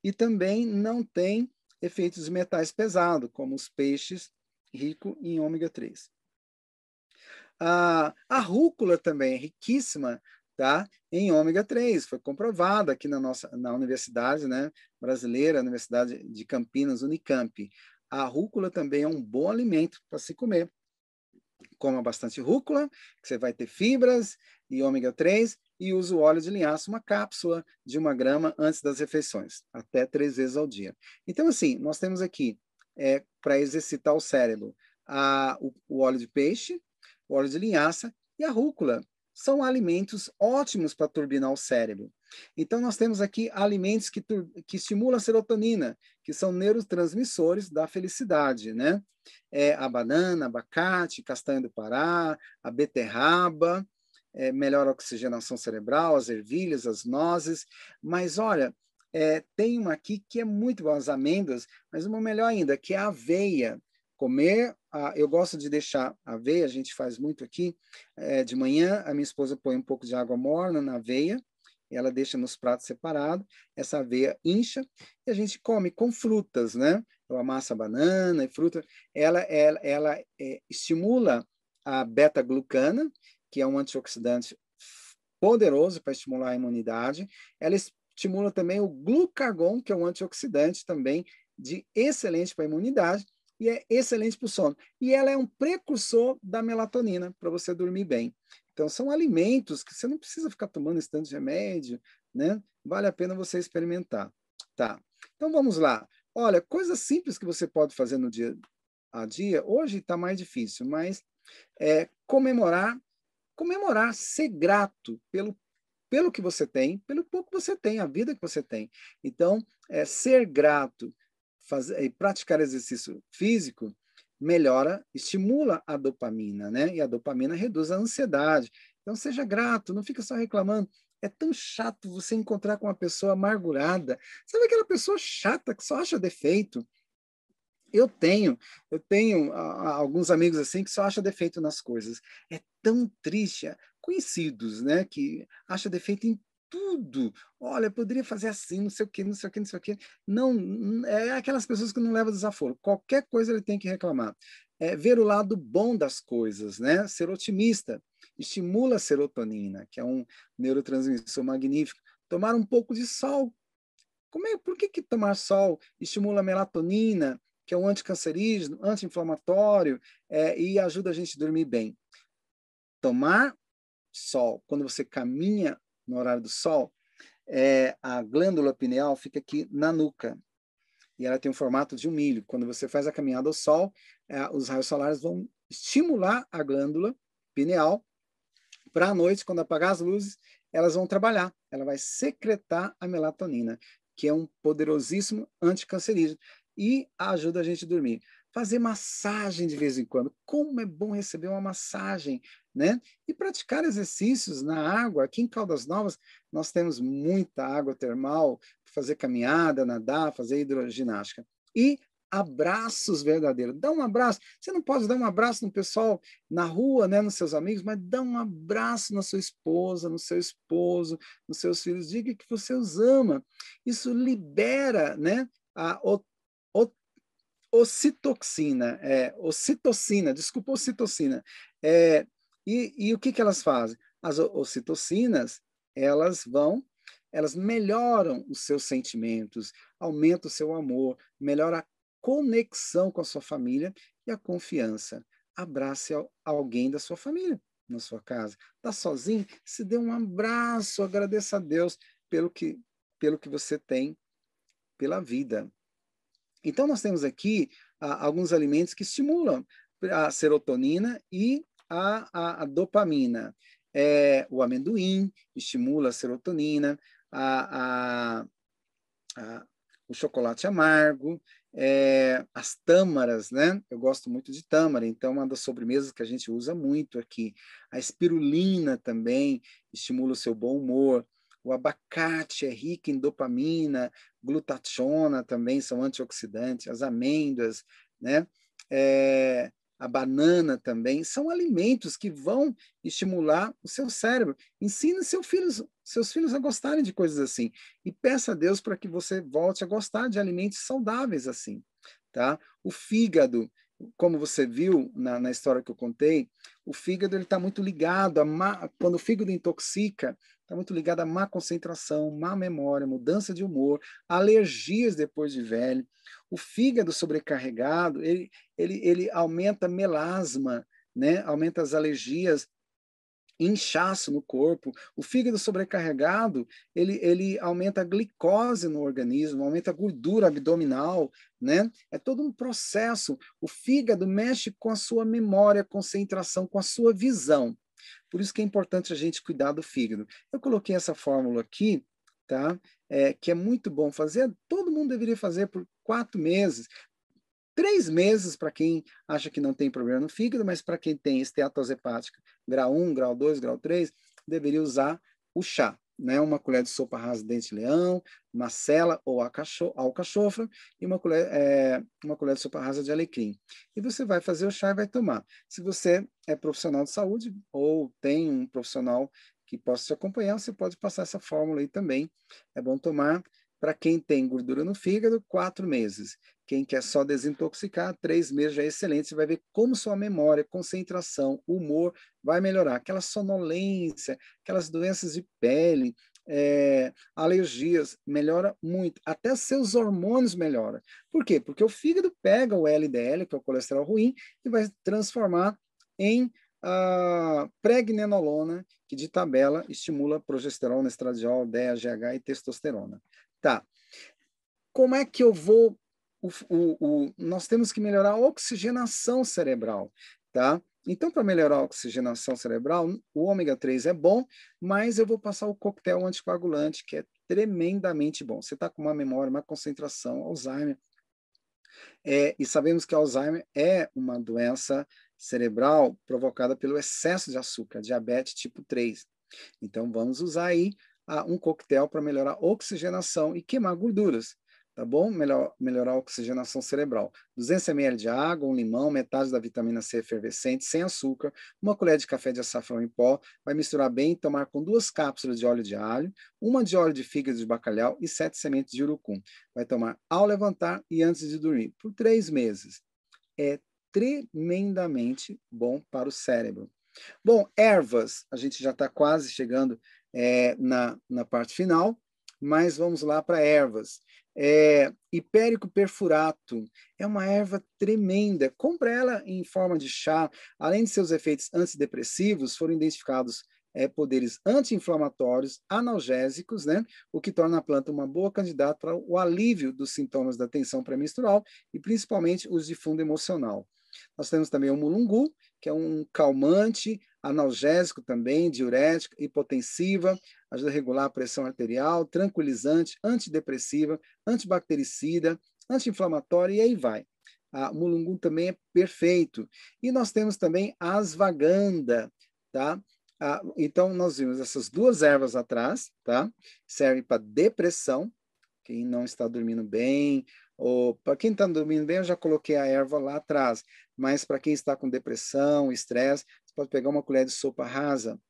e também não tem efeitos de metais pesados, como os peixes ricos em ômega 3. A, a rúcula também é riquíssima tá? em ômega 3, foi comprovada aqui na nossa na universidade né, brasileira, Universidade de Campinas, Unicamp. A rúcula também é um bom alimento para se comer. Coma bastante rúcula, que você vai ter fibras e ômega 3, e use o óleo de linhaça, uma cápsula de uma grama antes das refeições, até três vezes ao dia. Então, assim, nós temos aqui, é, para exercitar o cérebro, a, o, o óleo de peixe, o óleo de linhaça e a rúcula. São alimentos ótimos para turbinar o cérebro. Então, nós temos aqui alimentos que, que estimulam a serotonina, que são neurotransmissores da felicidade, né? É a banana, abacate, castanha do Pará, a beterraba, é, melhora a oxigenação cerebral, as ervilhas, as nozes. Mas, olha, é, tem uma aqui que é muito boa, as amêndoas, mas uma melhor ainda, que é a aveia comer. eu gosto de deixar aveia, a gente faz muito aqui. É, de manhã, a minha esposa põe um pouco de água morna na aveia, ela deixa nos pratos separados. Essa aveia incha e a gente come com frutas, né? Eu amasso a banana e fruta. Ela, ela, ela é, estimula a beta-glucana, que é um antioxidante poderoso para estimular a imunidade. Ela estimula também o glucagon, que é um antioxidante também de excelente para a imunidade e é excelente para o sono. E ela é um precursor da melatonina para você dormir bem. Então, são alimentos que você não precisa ficar tomando esse tanto de remédio, né? Vale a pena você experimentar. Tá. Então, vamos lá. Olha, coisas simples que você pode fazer no dia a dia. Hoje está mais difícil, mas é comemorar, comemorar, ser grato pelo pelo que você tem, pelo pouco que você tem, a vida que você tem. Então, é, ser grato, fazer, e praticar exercício físico melhora, estimula a dopamina, né? E a dopamina reduz a ansiedade. Então seja grato, não fica só reclamando. É tão chato você encontrar com uma pessoa amargurada. Sabe aquela pessoa chata que só acha defeito? Eu tenho, eu tenho alguns amigos assim que só acham defeito nas coisas. É tão triste, conhecidos, né, que acha defeito em tudo. Olha, poderia fazer assim, não sei o quê, não sei o quê, não sei o quê. Não, é aquelas pessoas que não levam desaforo. Qualquer coisa ele tem que reclamar. É ver o lado bom das coisas, né? Ser otimista. Estimula a serotonina, que é um neurotransmissor magnífico. Tomar um pouco de sol. Como é, por que, que tomar sol estimula a melatonina, que é um anticancerígeno, anti-inflamatório, é, e ajuda a gente a dormir bem? Tomar sol, quando você caminha no horário do sol, é, a glândula pineal fica aqui na nuca. E ela tem o formato de um milho. Quando você faz a caminhada ao sol, é, os raios solares vão estimular a glândula pineal para a noite, quando apagar as luzes, elas vão trabalhar. Ela vai secretar a melatonina, que é um poderosíssimo anticancerígeno e ajuda a gente a dormir. Fazer massagem de vez em quando. Como é bom receber uma massagem né? E praticar exercícios na água. Aqui em Caldas Novas, nós temos muita água termal, fazer caminhada, nadar, fazer hidroginástica. E abraços verdadeiros. Dá um abraço. Você não pode dar um abraço no pessoal na rua, né, nos seus amigos, mas dá um abraço na sua esposa, no seu esposo, nos seus filhos. Diga que você os ama. Isso libera, né, a ocitoxina, é, ocitocina, desculpa, ocitocina. É, e, e o que, que elas fazem? As ocitocinas, elas vão, elas melhoram os seus sentimentos, aumentam o seu amor, melhora a conexão com a sua família e a confiança. Abrace alguém da sua família na sua casa. Está sozinho? Se dê um abraço, agradeça a Deus pelo que, pelo que você tem, pela vida. Então, nós temos aqui ah, alguns alimentos que estimulam a serotonina e a, a, a dopamina. É, o amendoim estimula a serotonina, a, a, o chocolate amargo, é, as tâmaras, né? Eu gosto muito de tâmara, então é uma das sobremesas que a gente usa muito aqui. A espirulina também estimula o seu bom humor. O abacate é rico em dopamina, glutationa também são antioxidantes, as amêndoas, né? É, a banana também, são alimentos que vão estimular o seu cérebro. Ensine seu filhos, seus filhos a gostarem de coisas assim. E peça a Deus para que você volte a gostar de alimentos saudáveis assim. Tá? O fígado, como você viu na, na história que eu contei, o fígado está muito ligado a má, quando o fígado intoxica, está muito ligado a má concentração, má memória, mudança de humor, alergias depois de velho. O fígado sobrecarregado, ele, ele, ele aumenta melasma, né? aumenta as alergias inchaço no corpo. O fígado sobrecarregado, ele, ele aumenta a glicose no organismo, aumenta a gordura abdominal, né? É todo um processo. O fígado mexe com a sua memória, concentração, com a sua visão. Por isso que é importante a gente cuidar do fígado. Eu coloquei essa fórmula aqui, tá? É, que é muito bom fazer. Todo mundo deveria fazer por quatro meses três meses para quem acha que não tem problema no fígado, mas para quem tem esteatose hepática grau 1, grau 2, grau 3, deveria usar o chá. Né? Uma colher de sopa rasa de dente-leão, macela ou alcachofra e uma colher, é, uma colher de sopa rasa de alecrim. E você vai fazer o chá e vai tomar. Se você é profissional de saúde ou tem um profissional que possa te acompanhar, você pode passar essa fórmula aí também. É bom tomar para quem tem gordura no fígado, quatro meses. Quem quer só desintoxicar, três meses já é excelente. Você vai ver como sua memória, concentração, humor vai melhorar. Aquela sonolência, aquelas doenças de pele, é, alergias, melhora muito. Até seus hormônios melhoram. Por quê? Porque o fígado pega o LDL, que é o colesterol ruim, e vai transformar em a pregnenolona, que de tabela estimula progesterona, estradiol, DEA, GH e testosterona. Tá. Como é que eu vou. O, o, o, nós temos que melhorar a oxigenação cerebral, tá? Então, para melhorar a oxigenação cerebral, o ômega 3 é bom, mas eu vou passar o coquetel anticoagulante, que é tremendamente bom. Você está com uma memória, uma concentração, Alzheimer. É, e sabemos que Alzheimer é uma doença cerebral provocada pelo excesso de açúcar, diabetes tipo 3. Então, vamos usar aí um coquetel para melhorar a oxigenação e queimar gorduras, tá bom? Melhor, melhorar a oxigenação cerebral. 200 ml de água, um limão, metade da vitamina C efervescente, sem açúcar, uma colher de café de açafrão em pó, vai misturar bem e tomar com duas cápsulas de óleo de alho, uma de óleo de fígado de bacalhau e sete sementes de urucum. Vai tomar ao levantar e antes de dormir, por três meses. É tremendamente bom para o cérebro. Bom, ervas, a gente já está quase chegando é, na, na parte final, mas vamos lá para ervas. É, hipérico perfurato é uma erva tremenda. Compre ela em forma de chá. Além de seus efeitos antidepressivos, foram identificados é, poderes anti-inflamatórios, analgésicos, né? o que torna a planta uma boa candidata para o alívio dos sintomas da tensão pré-menstrual e principalmente os de fundo emocional. Nós temos também o mulungu, que é um calmante, analgésico também, diurético, hipotensiva, ajuda a regular a pressão arterial, tranquilizante, antidepressiva, antibactericida, anti-inflamatória e aí vai. A mulungu também é perfeito. E nós temos também a asvaganda, tá? Então, nós vimos essas duas ervas atrás, tá? Serve para depressão, quem não está dormindo bem, para quem está dormindo bem, eu já coloquei a erva lá atrás, mas para quem está com depressão, estresse, você pode pegar uma colher de sopa rasa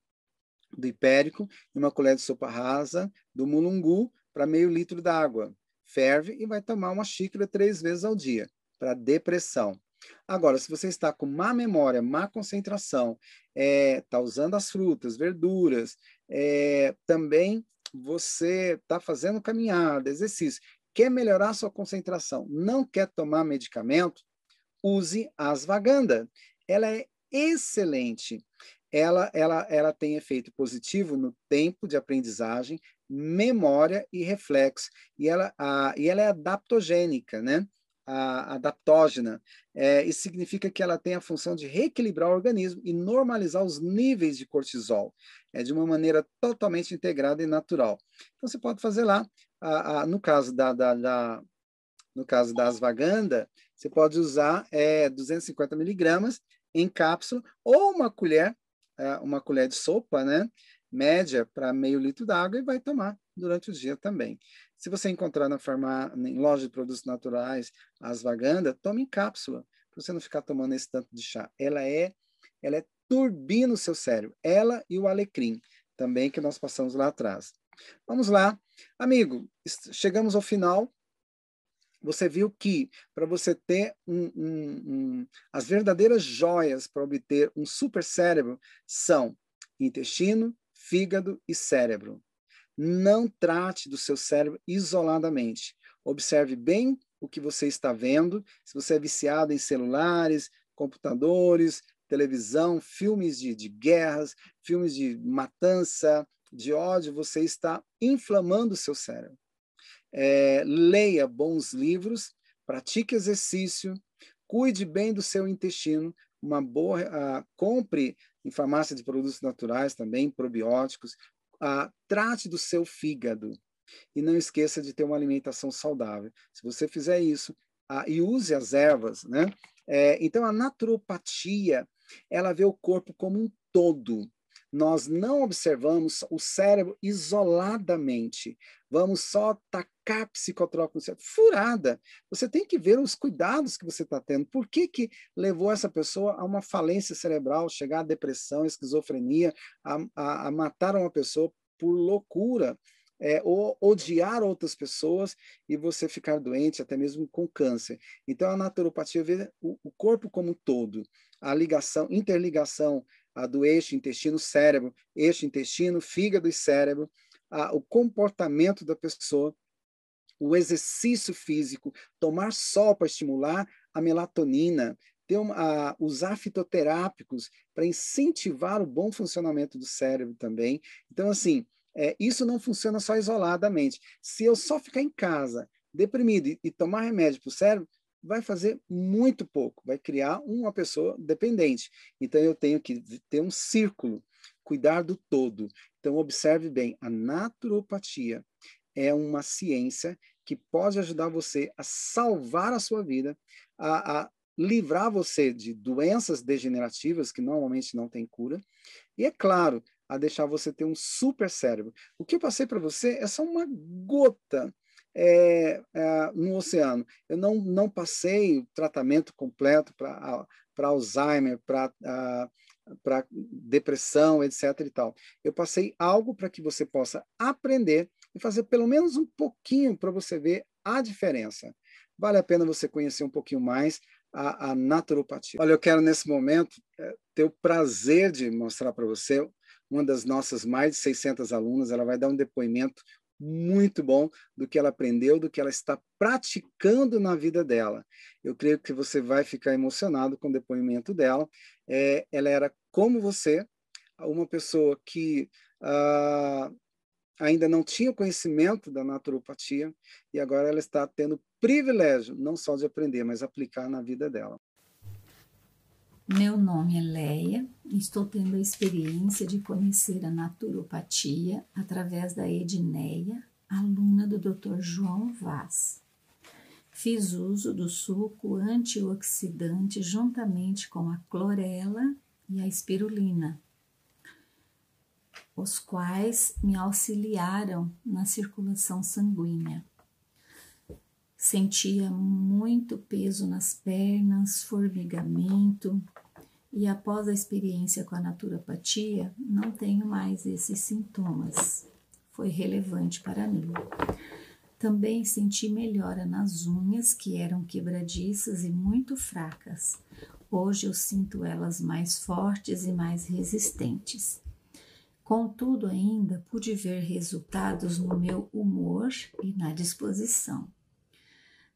do hipérico e uma colher de sopa rasa do mulungu para meio litro d'água. Ferve e vai tomar uma xícara três vezes ao dia para depressão. Agora, se você está com má memória, má concentração, está é, tá usando as frutas, verduras, é, também você está fazendo caminhada, exercício, quer melhorar sua concentração, não quer tomar medicamento, use asvaganda. Ela é excelente. Ela, ela, ela tem efeito positivo no tempo de aprendizagem, memória e reflexo. E ela, a, e ela é adaptogênica, né? A, adaptógena. É, isso significa que ela tem a função de reequilibrar o organismo e normalizar os níveis de cortisol, é de uma maneira totalmente integrada e natural. Então você pode fazer lá, a, a, no caso da, da, da, no caso da asvaganda, você pode usar é, 250 miligramas em cápsula ou uma colher, é, uma colher de sopa, né? Média para meio litro d'água e vai tomar durante o dia também. Se você encontrar na farmácia, em loja de produtos naturais, asvaganda, tome em cápsula, para você não ficar tomando esse tanto de chá. Ela é, ela é turbina o seu cérebro. Ela e o alecrim, também que nós passamos lá atrás. Vamos lá. Amigo, chegamos ao final. Você viu que para você ter um, um, um, as verdadeiras joias para obter um super cérebro são intestino, fígado e cérebro. Não trate do seu cérebro isoladamente. Observe bem o que você está vendo. Se você é viciado em celulares, computadores, televisão, filmes de, de guerras, filmes de matança, de ódio, você está inflamando o seu cérebro. É, leia bons livros, pratique exercício, cuide bem do seu intestino, uma boa, uh, compre em farmácia de produtos naturais também, probióticos, uh, trate do seu fígado e não esqueça de ter uma alimentação saudável. Se você fizer isso uh, e use as ervas, né? É, então a naturopatia ela vê o corpo como um todo nós não observamos o cérebro isoladamente. Vamos só tacar psicotrópico no cérebro. Furada. Você tem que ver os cuidados que você está tendo. Por que, que levou essa pessoa a uma falência cerebral, chegar à depressão, esquizofrenia, a, a, a matar uma pessoa por loucura? É, ou odiar outras pessoas e você ficar doente, até mesmo com câncer. Então, a naturopatia vê o, o corpo como um todo, a ligação, interligação a do eixo intestino-cérebro, eixo intestino, fígado e cérebro, a, o comportamento da pessoa, o exercício físico, tomar sol para estimular a melatonina, ter uma, a, usar fitoterápicos para incentivar o bom funcionamento do cérebro também. Então, assim, é, isso não funciona só isoladamente. Se eu só ficar em casa, deprimido e, e tomar remédio para o cérebro, vai fazer muito pouco, vai criar uma pessoa dependente. Então eu tenho que ter um círculo, cuidar do todo. Então observe bem, a naturopatia é uma ciência que pode ajudar você a salvar a sua vida, a, a livrar você de doenças degenerativas que normalmente não têm cura. E é claro, a deixar você ter um super cérebro. O que eu passei para você é só uma gota é, é, no oceano. Eu não, não passei tratamento completo para Alzheimer, para para depressão, etc. e tal. Eu passei algo para que você possa aprender e fazer pelo menos um pouquinho para você ver a diferença. Vale a pena você conhecer um pouquinho mais a, a naturopatia. Olha, eu quero nesse momento é, ter o prazer de mostrar para você uma das nossas mais de 600 alunas. Ela vai dar um depoimento muito bom do que ela aprendeu, do que ela está praticando na vida dela. Eu creio que você vai ficar emocionado com o depoimento dela. É, ela era como você, uma pessoa que ah, ainda não tinha conhecimento da naturopatia e agora ela está tendo privilégio não só de aprender, mas aplicar na vida dela.
Meu nome é Leia e estou tendo a experiência de conhecer a naturopatia através da Edneia, aluna do Dr. João Vaz. Fiz uso do suco antioxidante juntamente com a clorela e a espirulina, os quais me auxiliaram na circulação sanguínea. Sentia muito peso nas pernas, formigamento, e após a experiência com a naturopatia, não tenho mais esses sintomas. Foi relevante para mim. Também senti melhora nas unhas, que eram quebradiças e muito fracas. Hoje eu sinto elas mais fortes e mais resistentes. Contudo, ainda pude ver resultados no meu humor e na disposição.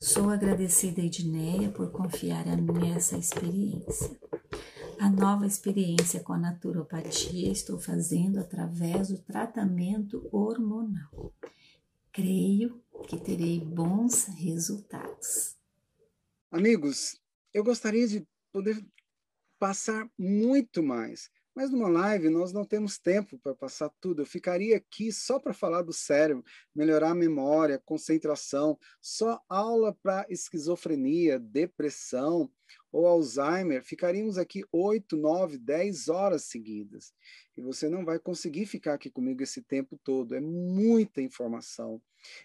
Sou agradecida a Edneia por confiar a mim essa experiência. A nova experiência com a naturopatia estou fazendo através do tratamento hormonal. Creio que terei bons resultados.
Amigos, eu gostaria de poder passar muito mais, mas numa live nós não temos tempo para passar tudo. Eu ficaria aqui só para falar do cérebro, melhorar a memória, concentração, só aula para esquizofrenia, depressão ou Alzheimer. Ficaríamos aqui oito, nove, dez horas seguidas. E você não vai conseguir ficar aqui comigo esse tempo todo. É muita informação.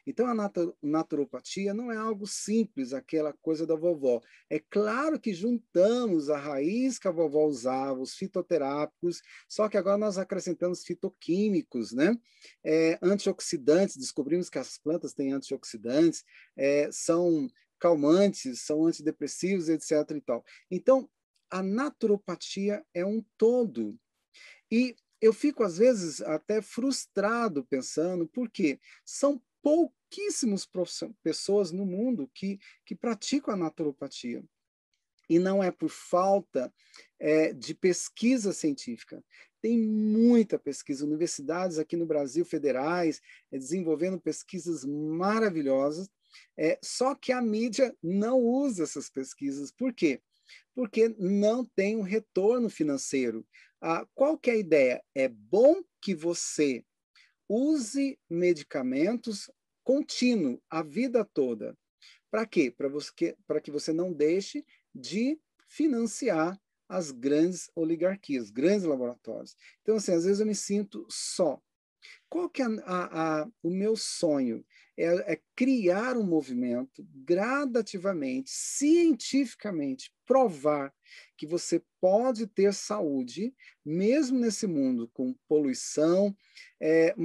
Então, a naturopatia não é algo simples, aquela coisa da vovó. É claro que juntamos a raiz que a vovó usava, os fitoterápicos, só que agora nós acrescentamos fitoquímicos, né? É, antioxidantes, descobrimos que as plantas têm antioxidantes, é, são calmantes, são antidepressivos, etc. E tal. Então, a naturopatia é um todo. E eu fico, às vezes, até frustrado pensando, porque são pouquíssimas pessoas no mundo que, que praticam a naturopatia. E não é por falta é, de pesquisa científica. Tem muita pesquisa, universidades aqui no Brasil, federais, é, desenvolvendo pesquisas maravilhosas, é, só que a mídia não usa essas pesquisas. Por quê? Porque não tem um retorno financeiro. Ah, qual que é a ideia? É bom que você use medicamentos contínuo a vida toda. Para quê? Para você, que você não deixe de financiar as grandes oligarquias, grandes laboratórios. Então, assim, às vezes eu me sinto só. Qual que é a, a, o meu sonho? É, é, criar um movimento gradativamente, cientificamente, provar que você pode ter saúde, mesmo nesse mundo com poluição, é,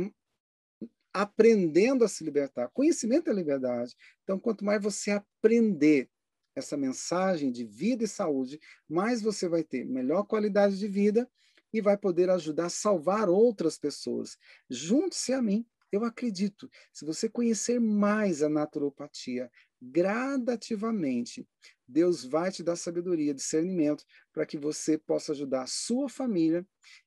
aprendendo a se libertar. Conhecimento é liberdade. Então, quanto mais você aprender essa mensagem de vida e saúde, mais você vai ter melhor qualidade de vida e vai poder ajudar a salvar outras pessoas. Junte-se a mim. Eu acredito, se você conhecer mais a naturopatia gradativamente, Deus vai te dar sabedoria, discernimento, para que você possa ajudar a sua família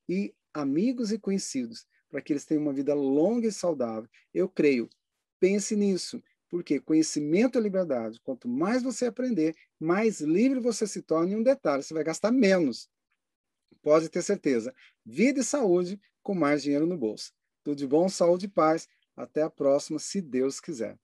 e amigos e conhecidos para que eles tenham uma vida longa e saudável. Eu creio. Pense nisso, porque conhecimento é liberdade. Quanto mais você aprender, mais livre você se torna. E um detalhe, você vai gastar menos. Pode ter certeza. Vida e saúde com mais dinheiro no bolso. Tudo de bom, saúde e paz. Até a próxima, se Deus quiser.